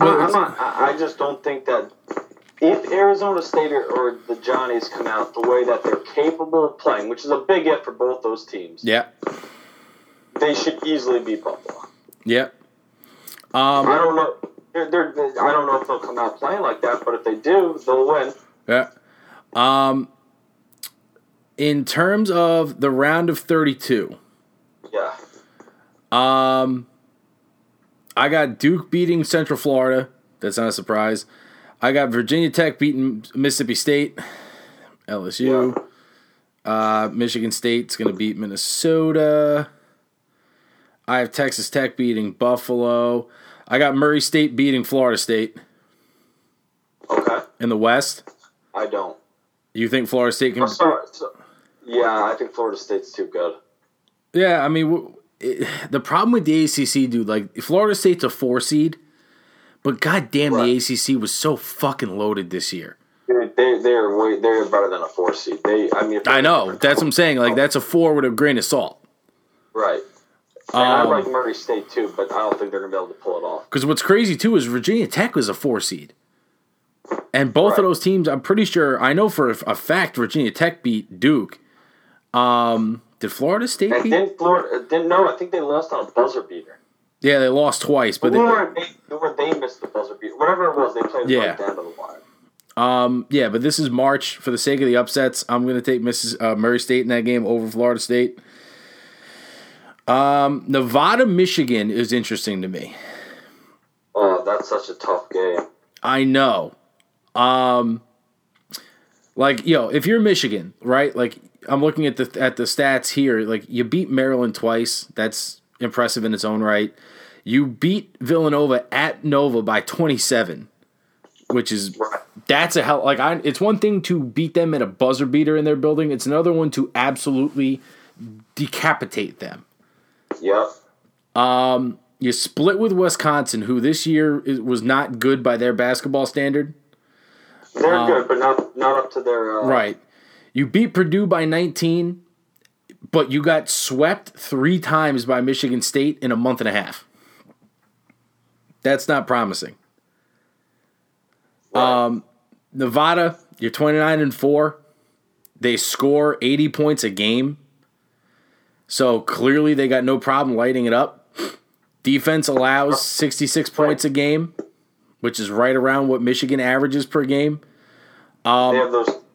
I, not, I I just don't think that if Arizona State or, or the Johnnies come out the way that they're capable of playing, which is a big if for both those teams, Yeah, they should easily beat Buffalo. yeah. I Um, don't know. They're, they're, I don't know if they'll come out playing like that, but if they do, they'll win. yeah. Um, in terms of the round of 32, Yeah. um, I got Duke beating Central Florida. That's not a surprise. I got Virginia Tech beating Mississippi State, LSU. Uh, Michigan State's going to beat Minnesota. I have Texas Tech beating Buffalo. I got Murray State beating Florida State Okay. in the West. I don't. You think Florida State can? Oh, sorry, so- yeah, I think Florida State's too good. Yeah, I mean, it, the problem with the ACC, dude, like Florida State's a four seed, but goddamn, Right. the ACC was so fucking loaded this year. They they they're way they're better than a four seed. They I mean I know that's what I'm saying. Like that's a four with a grain of salt. right. And I Um, like Murray State too, but I don't think they're gonna be able to pull it off. Because what's crazy too is Virginia Tech was a four seed, and both of those teams, I'm pretty sure, I know for a, a fact, Virginia Tech beat Duke. Um, did Florida State beat? didn't Florida didn't know? I think they lost on a buzzer beater. yeah, they lost twice, but they, or they or they missed the buzzer beater. Whatever it was, they played Yeah. right down to the wire. um, yeah, but this is March for the sake of the upsets. I'm going to take Mrs. Uh, Murray State in that game over Florida State. Um, Nevada, Michigan is interesting to me. Oh, that's such a tough game. I know. Um like yo, if you're Michigan, right? Like I'm looking at the at the stats here, like you beat Maryland twice. That's impressive in its own right. You beat Villanova at Nova by 27, which is that's a hell like I it's one thing to beat them at a buzzer beater in their building. It's another one to absolutely decapitate them. Yep. You split with Wisconsin, who this year is, was not good by their basketball standard. They're good, but not not up to their uh, Right. You beat Purdue by 19, but you got swept three times by Michigan State in a month and a half. That's not promising. Um, Nevada, you're 29 and 4. They score 80 points a game. So clearly they got no problem lighting it up. Defense allows 66 points a game, which is right around what Michigan averages per game. They have those.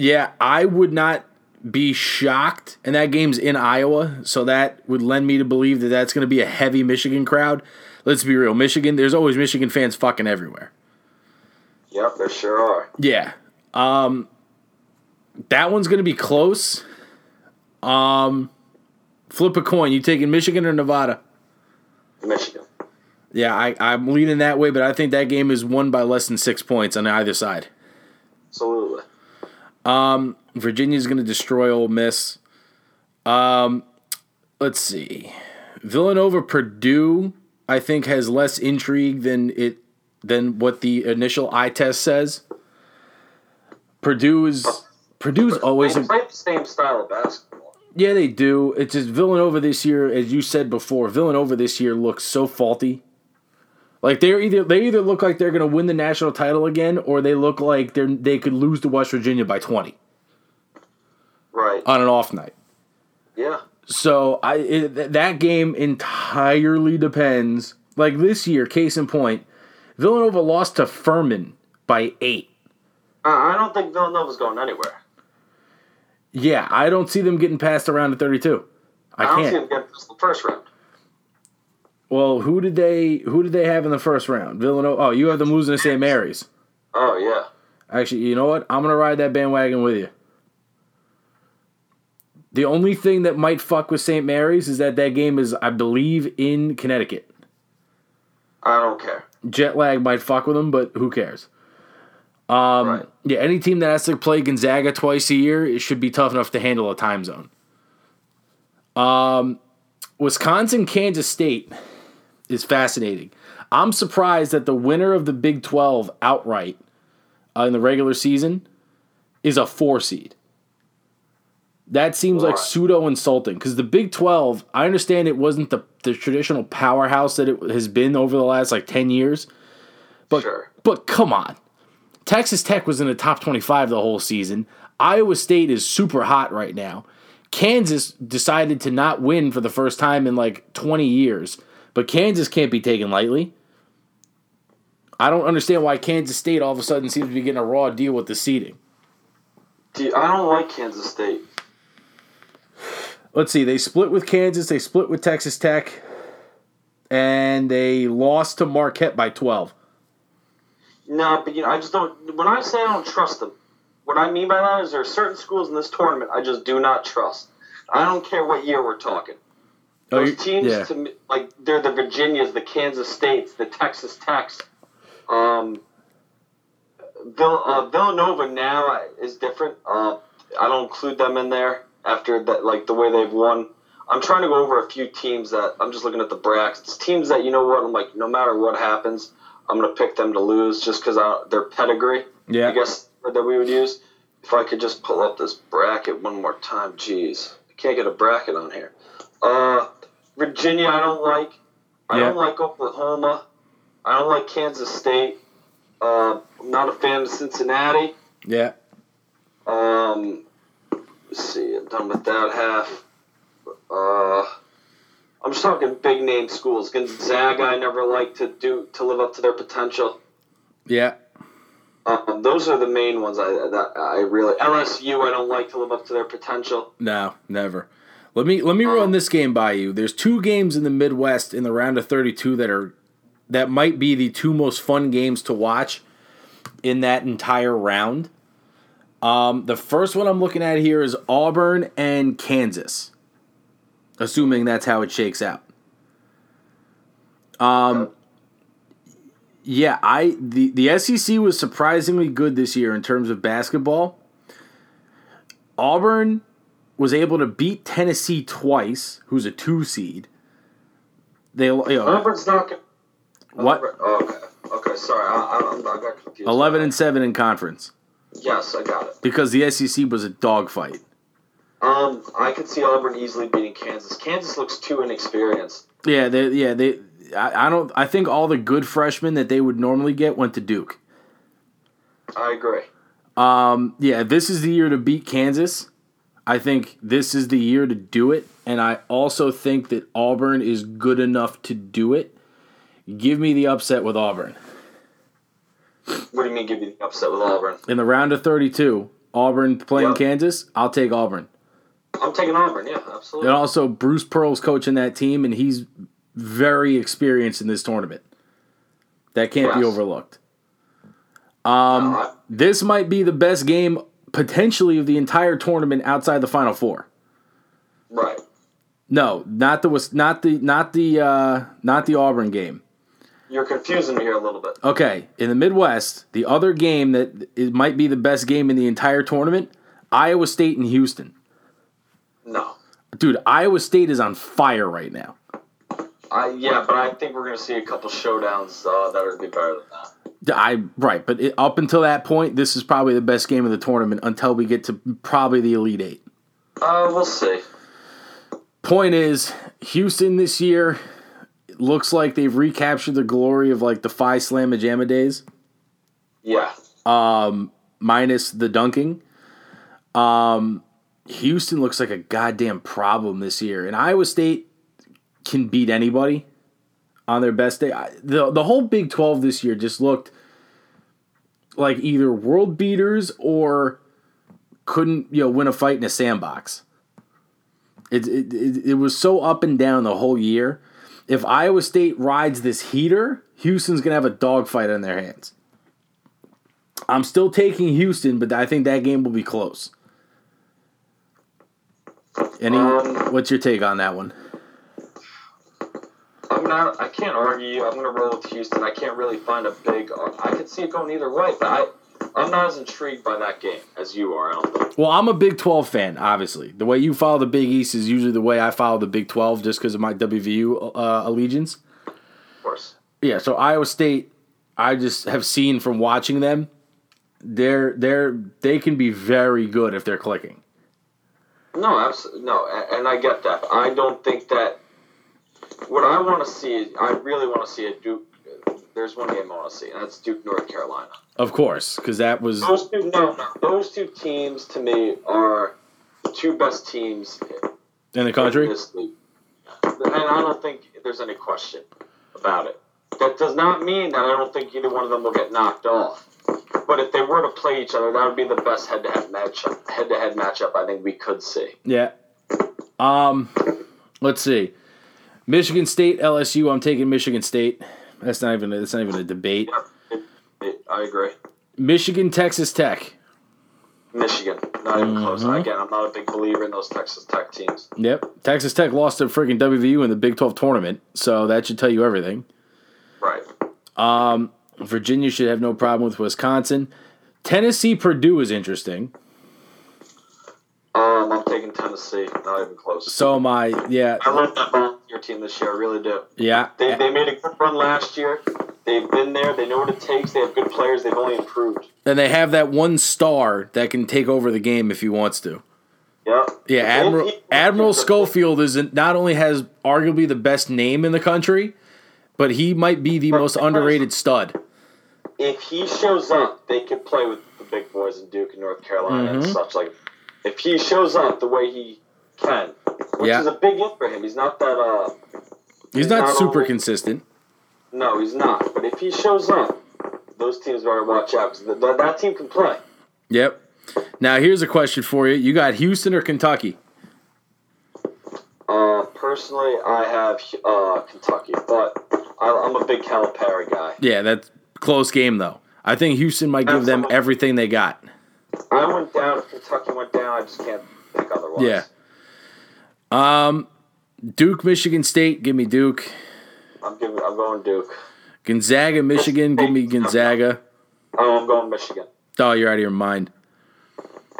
Yeah, I would not be shocked. And that game's in Iowa, so that would lend me to believe that that's going to be a heavy Michigan crowd. Let's be real, Michigan. There's always Michigan fans fucking everywhere. Yep, there sure are. Yeah. Um, that one's going to be close. Um, flip a coin. You taking Michigan or Nevada? Michigan. Yeah, I, I'm leaning that way, but I think that game is won by less than six points on either side. Absolutely. Virginia's going to destroy Ole Miss. Um, let's see, Villanova Purdue. I think has less intrigue than it than what the initial eye test says. Purdue is Purdue's always They play the same style of basketball. yeah they do. It's just Villanova this year, as you said before. Villanova this year looks so faulty. Like they're either they either look like they're going to win the national title again, or they look like they're they could lose to West Virginia by twenty Right. on an off night. yeah. So I it, that game entirely depends. Like this year, case in point, Villanova lost to Furman by eight. Uh, I don't think Villanova's going anywhere. Yeah, I don't see them getting past the round of thirty-two. I, I, don't see can't. them getting past the first round. Well, who did they who did they have in the first round? Villanova. Oh, you have them losing to St. Mary's. Oh yeah. Actually, you know what? I'm gonna ride that bandwagon with you. The only thing that might fuck with St. Mary's is that that game is, I believe, in Connecticut. I don't care. jet lag might fuck with them, but who cares? Um, Right. Yeah, any team that has to play Gonzaga twice a year, it should be tough enough to handle a time zone. Um, Wisconsin, Kansas State is fascinating. I'm surprised that the winner of the Big 12 outright uh, in the regular season is a four seed. That seems like pseudo insulting because the Big 12, I understand it wasn't the, the traditional powerhouse that it has been over the last like 10 years. But, Sure. but come on. Texas Tech was in the top 25 the whole season. Iowa State is super hot right now. Kansas decided to not win for the first time in like 20 years, but Kansas can't be taken lightly. I don't understand why Kansas State all of a sudden seems to be getting a raw deal with the seeding. Dude, I don't like Kansas State. Let's see, they split with Kansas, they split with Texas Tech, and they lost to Marquette by 12. No, but you know, I just don't. When I say I don't trust them, what I mean by that is there are certain schools in this tournament I just do not trust. I don't care what year we're talking. Oh, Those teams, yeah. to me, like they're the Virginias, the Kansas States, the Texas Techs. Um, Vill, uh, Villanova now is different. Uh, I don't include them in there after that, like the way they've won. I'm trying to go over a few teams that I'm just looking at the brackets. Teams that you know what I'm like. No matter what happens, I'm gonna pick them to lose just because of their pedigree. Yeah. I guess that we would use. If I could just pull up this bracket one more time, jeez, I can't get a bracket on here. Uh, Virginia, I don't like. I Yeah. don't like Oklahoma. I don't like Kansas State. Uh, I'm not a fan of Cincinnati. Yeah. Um, let's see, I'm done with that half. Uh, I'm just talking big name schools. Gonzaga, I never liked to do to live up to their potential. Yeah. Um, those are the main ones I that I really LSU. I don't like to live up to their potential. No, never. Let me let me run this game by you. There's two games in the Midwest in the round of 32 that are that might be the two most fun games to watch in that entire round. Um, the first one I'm looking at here is Auburn and Kansas, assuming that's how it shakes out. Um, yeah, I the the SEC was surprisingly good this year in terms of basketball. Auburn was able to beat Tennessee twice, who's a two seed. They you know, Auburn's not. Gonna, what oh, okay, okay, sorry, I, I, I got confused. eleven and seven in conference Yes, I got it. because the SEC was a dogfight. Um, I could see Auburn easily beating Kansas. Kansas looks too inexperienced. Yeah, they yeah they. I, I don't. I think all the good freshmen that they would normally get went to Duke. I agree. Um, yeah, this is the year to beat Kansas. I think this is the year to do it, and I also think that Auburn is good enough to do it. Give me the upset with Auburn What do you mean? Give you the upset with Auburn? in the round of thirty-two. Auburn playing Yep. Kansas. I'll take Auburn. I'm taking Auburn. Yeah, absolutely. And also, Bruce Pearl's coaching that team, and he's very experienced in this tournament. That can't be overlooked. Um, This might be the best game potentially of the entire tournament outside the Final Four. right. No, not the was not the not the uh, not the Auburn game. You're confusing me here a little bit. Okay, in the Midwest, the other game that it might be the best game in the entire tournament, Iowa State and Houston. No. Dude, Iowa State is on fire right now. I yeah, but I think we're gonna see a couple showdowns uh, that are gonna be better than that. I right, but it, up until that point, this is probably the best game of the tournament until we get to probably the Elite Eight. Uh, we'll see. Point is, Houston this year looks like they've recaptured the glory of like the Phi Slamma Jamma days, Yeah. Um, minus the dunking. Um, Houston looks like a goddamn problem this year, and Iowa State can beat anybody on their best day. I, the The whole Big Twelve this year just looked like either world beaters or couldn't you know win a fight in a sandbox. It, it, it, it was so up and down the whole year. If Iowa State rides this heater, Houston's going to have a dogfight on their hands. I'm still taking Houston, but I think that game will be close. Any, Um, what's your take on that one? I'm not. I can't argue. I'm gonna roll with Houston. I can't really find a big. I could see it going either way, but I. I'm not as intrigued by that game as you are. I don't think. Well, I'm a Big 12 fan, obviously. The way you follow the Big East is usually the way I follow the Big 12 just because of my WVU uh, allegiance. Of course. Yeah, so Iowa State, I just have seen from watching them, they're they're they can be very good if they're clicking. No, absolutely no, and I get that. I don't think that. What I want to see, I really want to see a Duke. There's one game I want to see, and that's Duke North Carolina. Of course, because that was Those two, no, no, those two teams to me are the two best teams in the country. in and I don't think there's any question about it. That does not mean that I don't think either one of them will get knocked off. But if they were to play each other, that would be the best head-to-head matchup. Head-to-head matchup, I think we could see. Yeah. Um, let's see. Michigan State, LSU. I'm taking Michigan State. That's not even that's not even a debate. I agree. Michigan, Texas Tech. Michigan, not even close. Again, I'm not a big believer in those Texas Tech teams. Yep. Texas Tech lost to freaking WVU in the Big 12 tournament, so that should tell you everything. Right. Um, Virginia should have no problem with Wisconsin. Tennessee, Purdue is interesting. Um, I'm taking Tennessee. Not even close. So am I. yeah I volunteer team this year. I really do. yeah They, they made a good run last year. They've been there. They know what it takes. They have good players. They've only improved. and they have that one star that can take over the game if he wants to. Yep. Yeah, Admiral Admiral Schofield is not only has arguably the best name in the country, but he might be the most underrated stud. If he shows up, they could play with the big boys in Duke and North Carolina and Mm-hmm. such. Like, if he shows up the way he can, which Yeah. is a big hit for him. He's not that. uh He's not not super only- consistent. No, he's not. But if he shows up, those teams better watch out because that, that team can play. Yep. Now here's a question for you: You got Houston or Kentucky? Uh, personally, I have uh, Kentucky, but I, I'm a big Calipari guy. Yeah, that's close game though. I think Houston might give them everything they got. I went down. If Kentucky went down, I just can't pick otherwise. Yeah. Duke, Michigan State, give me Duke. I'm giving. I'm going Duke. Gonzaga, Michigan, give me Gonzaga. Oh, I'm going Michigan. Oh, you're out of your mind.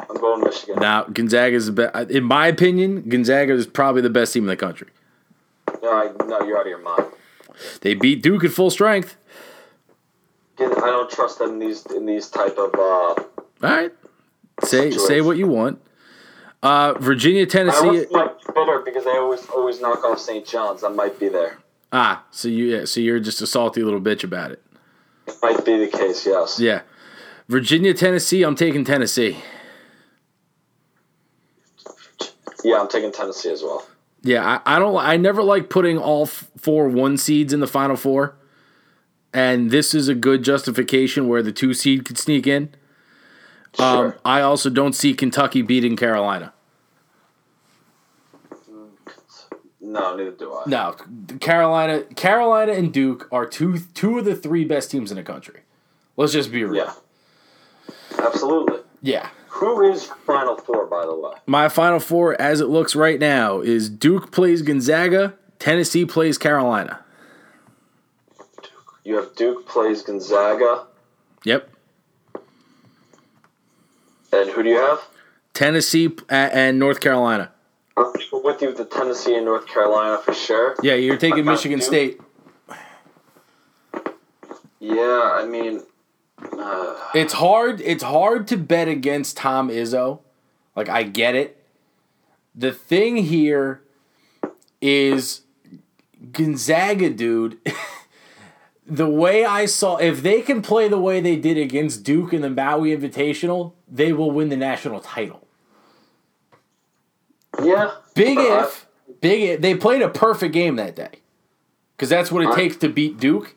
I'm going Michigan. Now, Gonzaga is the best. In my opinion, Gonzaga is probably the best team in the country. No, I, no, you're out of your mind. They beat Duke at full strength. I don't trust them in these in these type of. Uh, All right. Say say what you want. Uh, Virginia, Tennessee. be bitter because they always always knock off St. John's. I might be there. Ah, so you yeah, so you're just a salty little bitch about it. It might be the case. Yes. Yeah. Virginia, Tennessee. I'm taking Tennessee. Yeah, I'm taking Tennessee as well. Yeah, I, I don't. I never like putting all four one seeds in the final four, and this is a good justification where the two seed could sneak in. Um, Sure. I also don't see Kentucky beating Carolina. No, neither do I. No, Carolina, Carolina and Duke are two two of the three best teams in the country. Let's just be real. Yeah. Absolutely. Yeah. Who is final four, by the way? My final four, as it looks right now, is Duke plays Gonzaga, Tennessee plays Carolina. You have Duke plays Gonzaga, Yep. and who do you have? Tennessee uh, and North Carolina. I'm with you with the Tennessee and North Carolina for sure. Yeah, you're taking I Michigan. State. Yeah, I mean, uh, It's hard. It's hard to bet against Tom Izzo. Like I get it. The thing here is Gonzaga, dude. the way I saw, if they can play the way they did against Duke in the Maui Invitational, they will win the national title. Yeah. Big Uh, if, big if they played a perfect game that day, because that's what it I- takes to beat Duke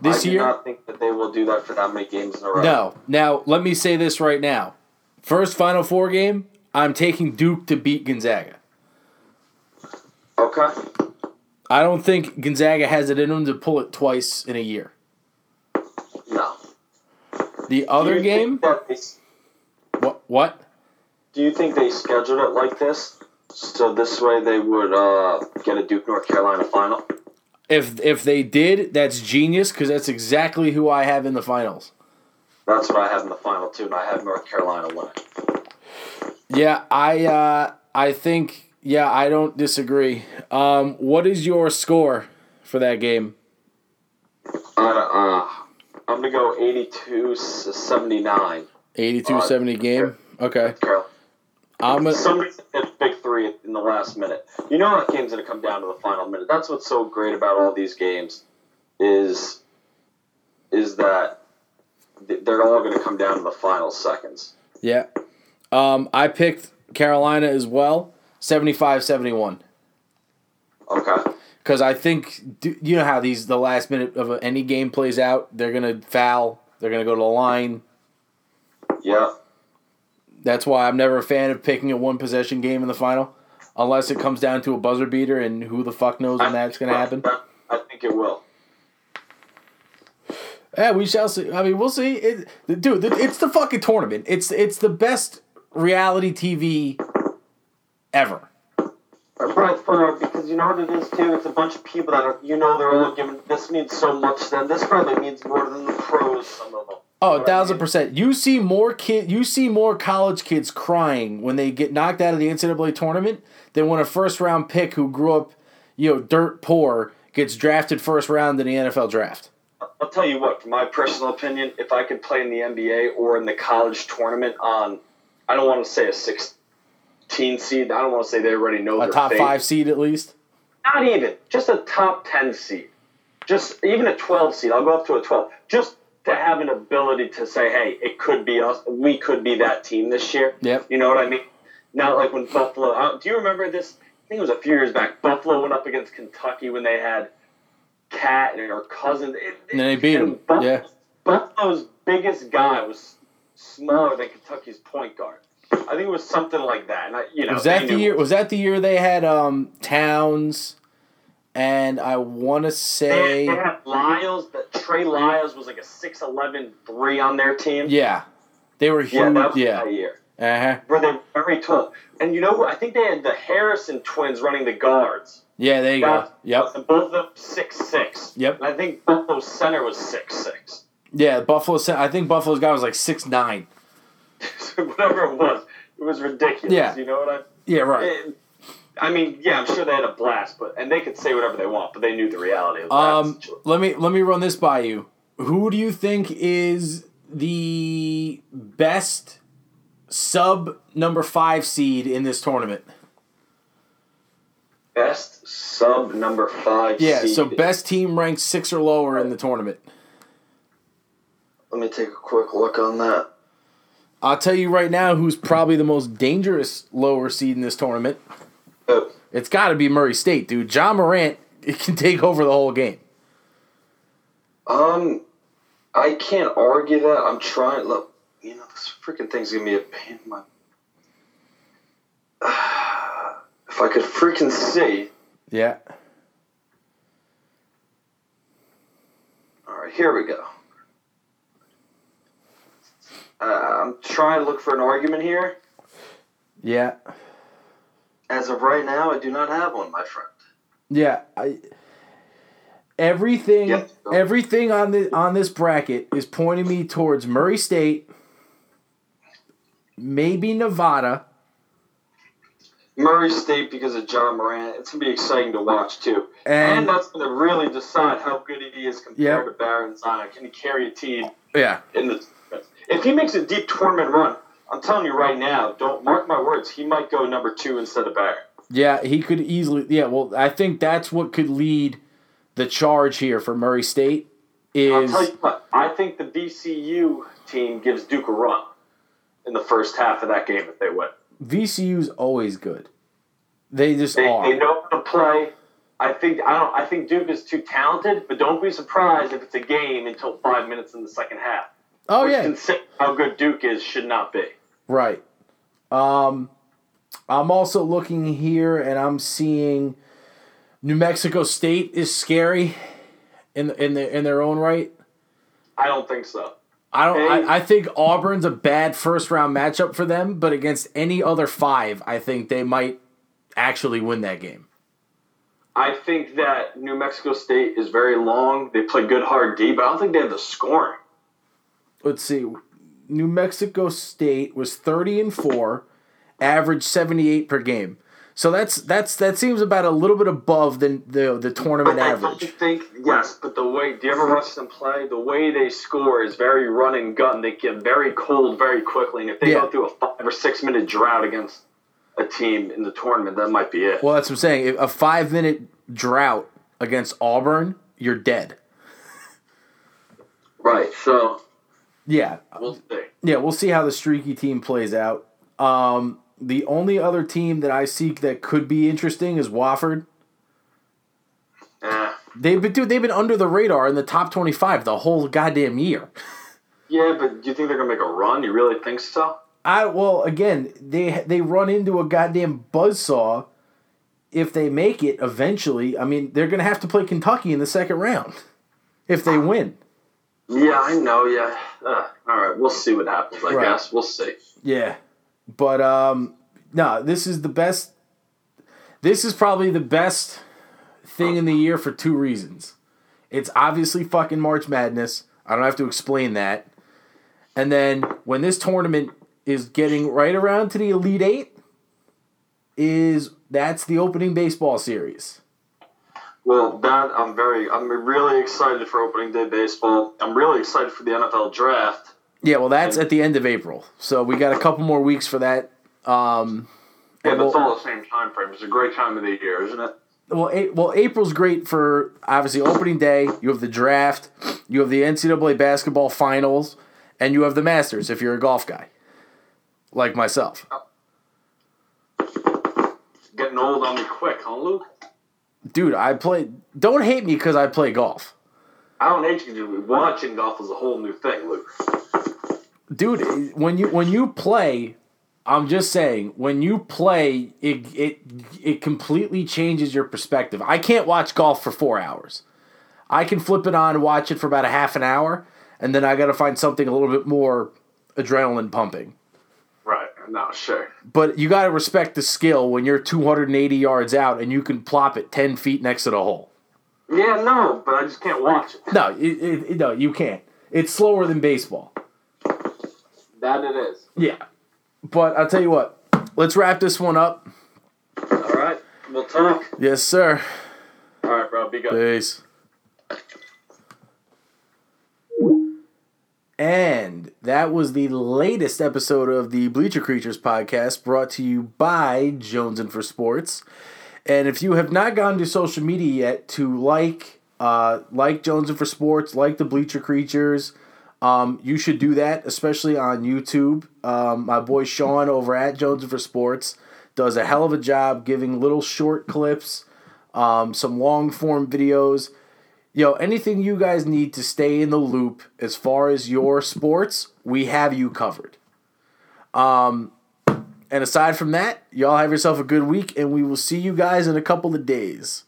this year. I do year. not think that they will do that for that many games in a row. No. Now, let me say this right now. First Final Four game, I'm taking Duke to beat Gonzaga. Okay. I don't think Gonzaga has it in them to pull it twice in a year. No. The other game, they, what? What? do you think they scheduled it like this? So this way they would uh, get a Duke North Carolina final? If if they did, that's genius because that's exactly who I have in the finals. That's what I have in the final too, and I have North Carolina winning. Yeah, I uh, I think yeah, I don't disagree. Um, what is your score for that game? Uh, uh, I'm gonna go 82 79. 82-70 game. Okay, Carolina. I'm a, Somebody hit a big three in the last minute. You know that game's gonna come down to the final minute. That's what's so great about all these games, is is that they're all gonna come down to the final seconds. Yeah. Um, I picked Carolina as well, 75-71. Okay. Because I think, you know how these the last minute of any game plays out, they're going to foul, they're going to go to the line. Yeah. That's why I'm never a fan of picking a one possession game in the final, unless it comes down to a buzzer beater, and who the fuck knows when that's going to happen. I think it will. Yeah, we shall see. I mean, we'll see. It, dude, it's the fucking tournament. It's it's the best reality TV ever. Right, for because you know what it is too. It's a bunch of people that are, you know they're all giving. This means so much to them. This probably means more than the pros. Some of them. Oh, a thousand percent. You see more kid. You see more college kids crying when they get knocked out of the NCAA tournament than when a first round pick who grew up, you know, dirt poor gets drafted first round in the NFL draft. I'll tell you what, from my personal opinion, if I could play in the NBA or in the college tournament on, I don't want to say a 16 seed. I don't want to say they already know A top fate. five seed at least. Not even, just a top 10 seed. Just even a 12 seed. I'll go up to a 12. Just to have an ability to say, hey, it could be us. We could be that team this year. Yep. You know what I mean? Not like when Buffalo. Uh, do you remember this? I think it was a few years back. Buffalo went up against Kentucky when they had Cat and her cousin. It- And they beat them. Yeah. Buffalo's biggest guy was smaller than Kentucky's point guard. I think it was something like that. And I, you know, Was that the knew- year? Was that the year they had um Towns, and I want to They, say they had Lyles. That Trey Lyles was like a 6'11", 3 on their team. yeah, they were Yeah, huge. that was Yeah, that year. uh huh. Where they were very tall. And you know? I think they had the Harrison twins running the guards. Yeah, there you go. Yep. And both of them six six. Yep. And I think Buffalo's center was six six. Yeah, Buffalo. Center. I think Buffalo's guy was like six nine. Whatever it was, it was ridiculous. Yeah. You know what I? Yeah, right. It- I mean, yeah, I'm sure they had a blast, but and they could say whatever they want, but they knew the reality of that Um, let me let me run this by you. Who do you think is the best sub number five seed in this tournament? Best sub number five. Yeah, so best team ranked six or lower in the tournament. Let me take a quick look on that. I'll tell you right now who's probably the most dangerous lower seed in this tournament. It's got to be Murray State, dude. Ja Morant can take over the whole game. Um, I can't argue that. I'm trying. Look, you know, this freaking thing's gonna be a pain in my. if I could freaking see. Yeah. All right, here we go. Uh, I'm trying to look for an argument here. Yeah. As of right now, I do not have one, my friend. Yeah, I everything Yep. everything on the on this bracket is pointing me towards Murray State, maybe Nevada. Murray State because of Ja Morant. It's gonna be exciting to watch too, And- and, that's gonna really decide how good he is compared Yep. to Baron Zion. Can he carry a team Yeah. in the? If he makes a deep tournament run, I'm telling you right now, don't mark my words. He might go number two instead of Barrett. Yeah, he could easily yeah, well, I think that's what could lead the charge here for Murray State I'll is tell you what. I think the VCU team gives Duke a run in the first half of that game if they win. VCU's always good. They just They, are. they know how to play. I think I don't. I think Duke is too talented, but don't be surprised if it's a game until five minutes in the second half. Oh Which, yeah. how good Duke is, should not be. Right. Um, I'm also looking here and I'm seeing New Mexico State is scary in in the, in their own right. I don't think so. I don't. Hey. I, I think Auburn's a bad first round matchup for them, but against any other five, I think they might actually win that game. I think that New Mexico State is very long. They play good hard D, but I don't think they have the scoring. Let's see. New Mexico State was 30 and 4, average 78 per game. So that's that's that seems about a little bit above the the, the tournament I average. don't think yes, but the way do you ever watch them play? The way they score is very run and gun. They get very cold very quickly, and if they Yeah. go through a five or six minute drought against a team in the tournament, that might be it. Well, that's what I'm saying. If a five minute drought against Auburn, you're dead. right. So Yeah, we'll see. yeah. We'll see how the streaky team plays out. Um, the only other team that I see that could be interesting is Wofford. Eh. They've been dude, they've been under the radar in the top twenty five the whole goddamn year. Yeah, but do you think they're gonna make a run? You really think so? I well again they they run into a goddamn buzzsaw if they make it eventually. I mean they're gonna have to play Kentucky in the second round if they win. Yeah, I know. Yeah. Uh, all right, we'll see what happens. I Right. guess we'll see. Yeah. But um no, this is the best this is probably the best thing in the year for two reasons. It's obviously fucking March Madness. I don't have to explain that. And then when this tournament is getting right around to the Elite 8 is that's the opening baseball series. Well, that I'm very, I'm really excited for opening day baseball. I'm really excited for the NFL draft. Yeah, well that's at the end of April. So we got a couple more weeks for that. Um Yeah, it's we'll- all the same time frame. It's a great time of the year, isn't it? well, a- well, April's great for obviously opening day. You have the draft, you have the NCAA basketball finals, and you have the Masters if you're a golf guy, like myself. Getting old on me quick, huh, Luke? Dude, I play. Don't hate me because I play golf, I don't hate you. Watching golf is a whole new thing, Luke. dude. When you when you play, I'm just saying when you play, it it it completely changes your perspective. I can't watch golf for four hours. I can flip it on and watch it for about a half an hour, and then I got to find something a little bit more adrenaline pumping. No, sure. But you got to respect the skill when you're 280 yards out and you can plop it 10 feet next to the hole. Yeah, no, but I just can't watch it. No, it, it, no, you can't. It's slower than baseball. That it is. Yeah. But I'll tell you what, let's wrap this one up. All right, we'll talk. Yes, sir. All right, bro. Be good. Peace. And that was the latest episode of the Bleacher Creatures podcast brought to you by Jones and for Sports. And if you have not gone to social media yet to like uh, like Jones and for Sports, like the Bleacher Creatures, um, you should do that, especially on YouTube. Um, my boy Sean over at Jones and for Sports does a hell of a job giving little short clips, um, some long form videos. Yo, anything you guys need to stay in the loop as far as your sports, we have you covered. Um, and aside from that, y'all have yourself a good week, and we will see you guys in a couple of days.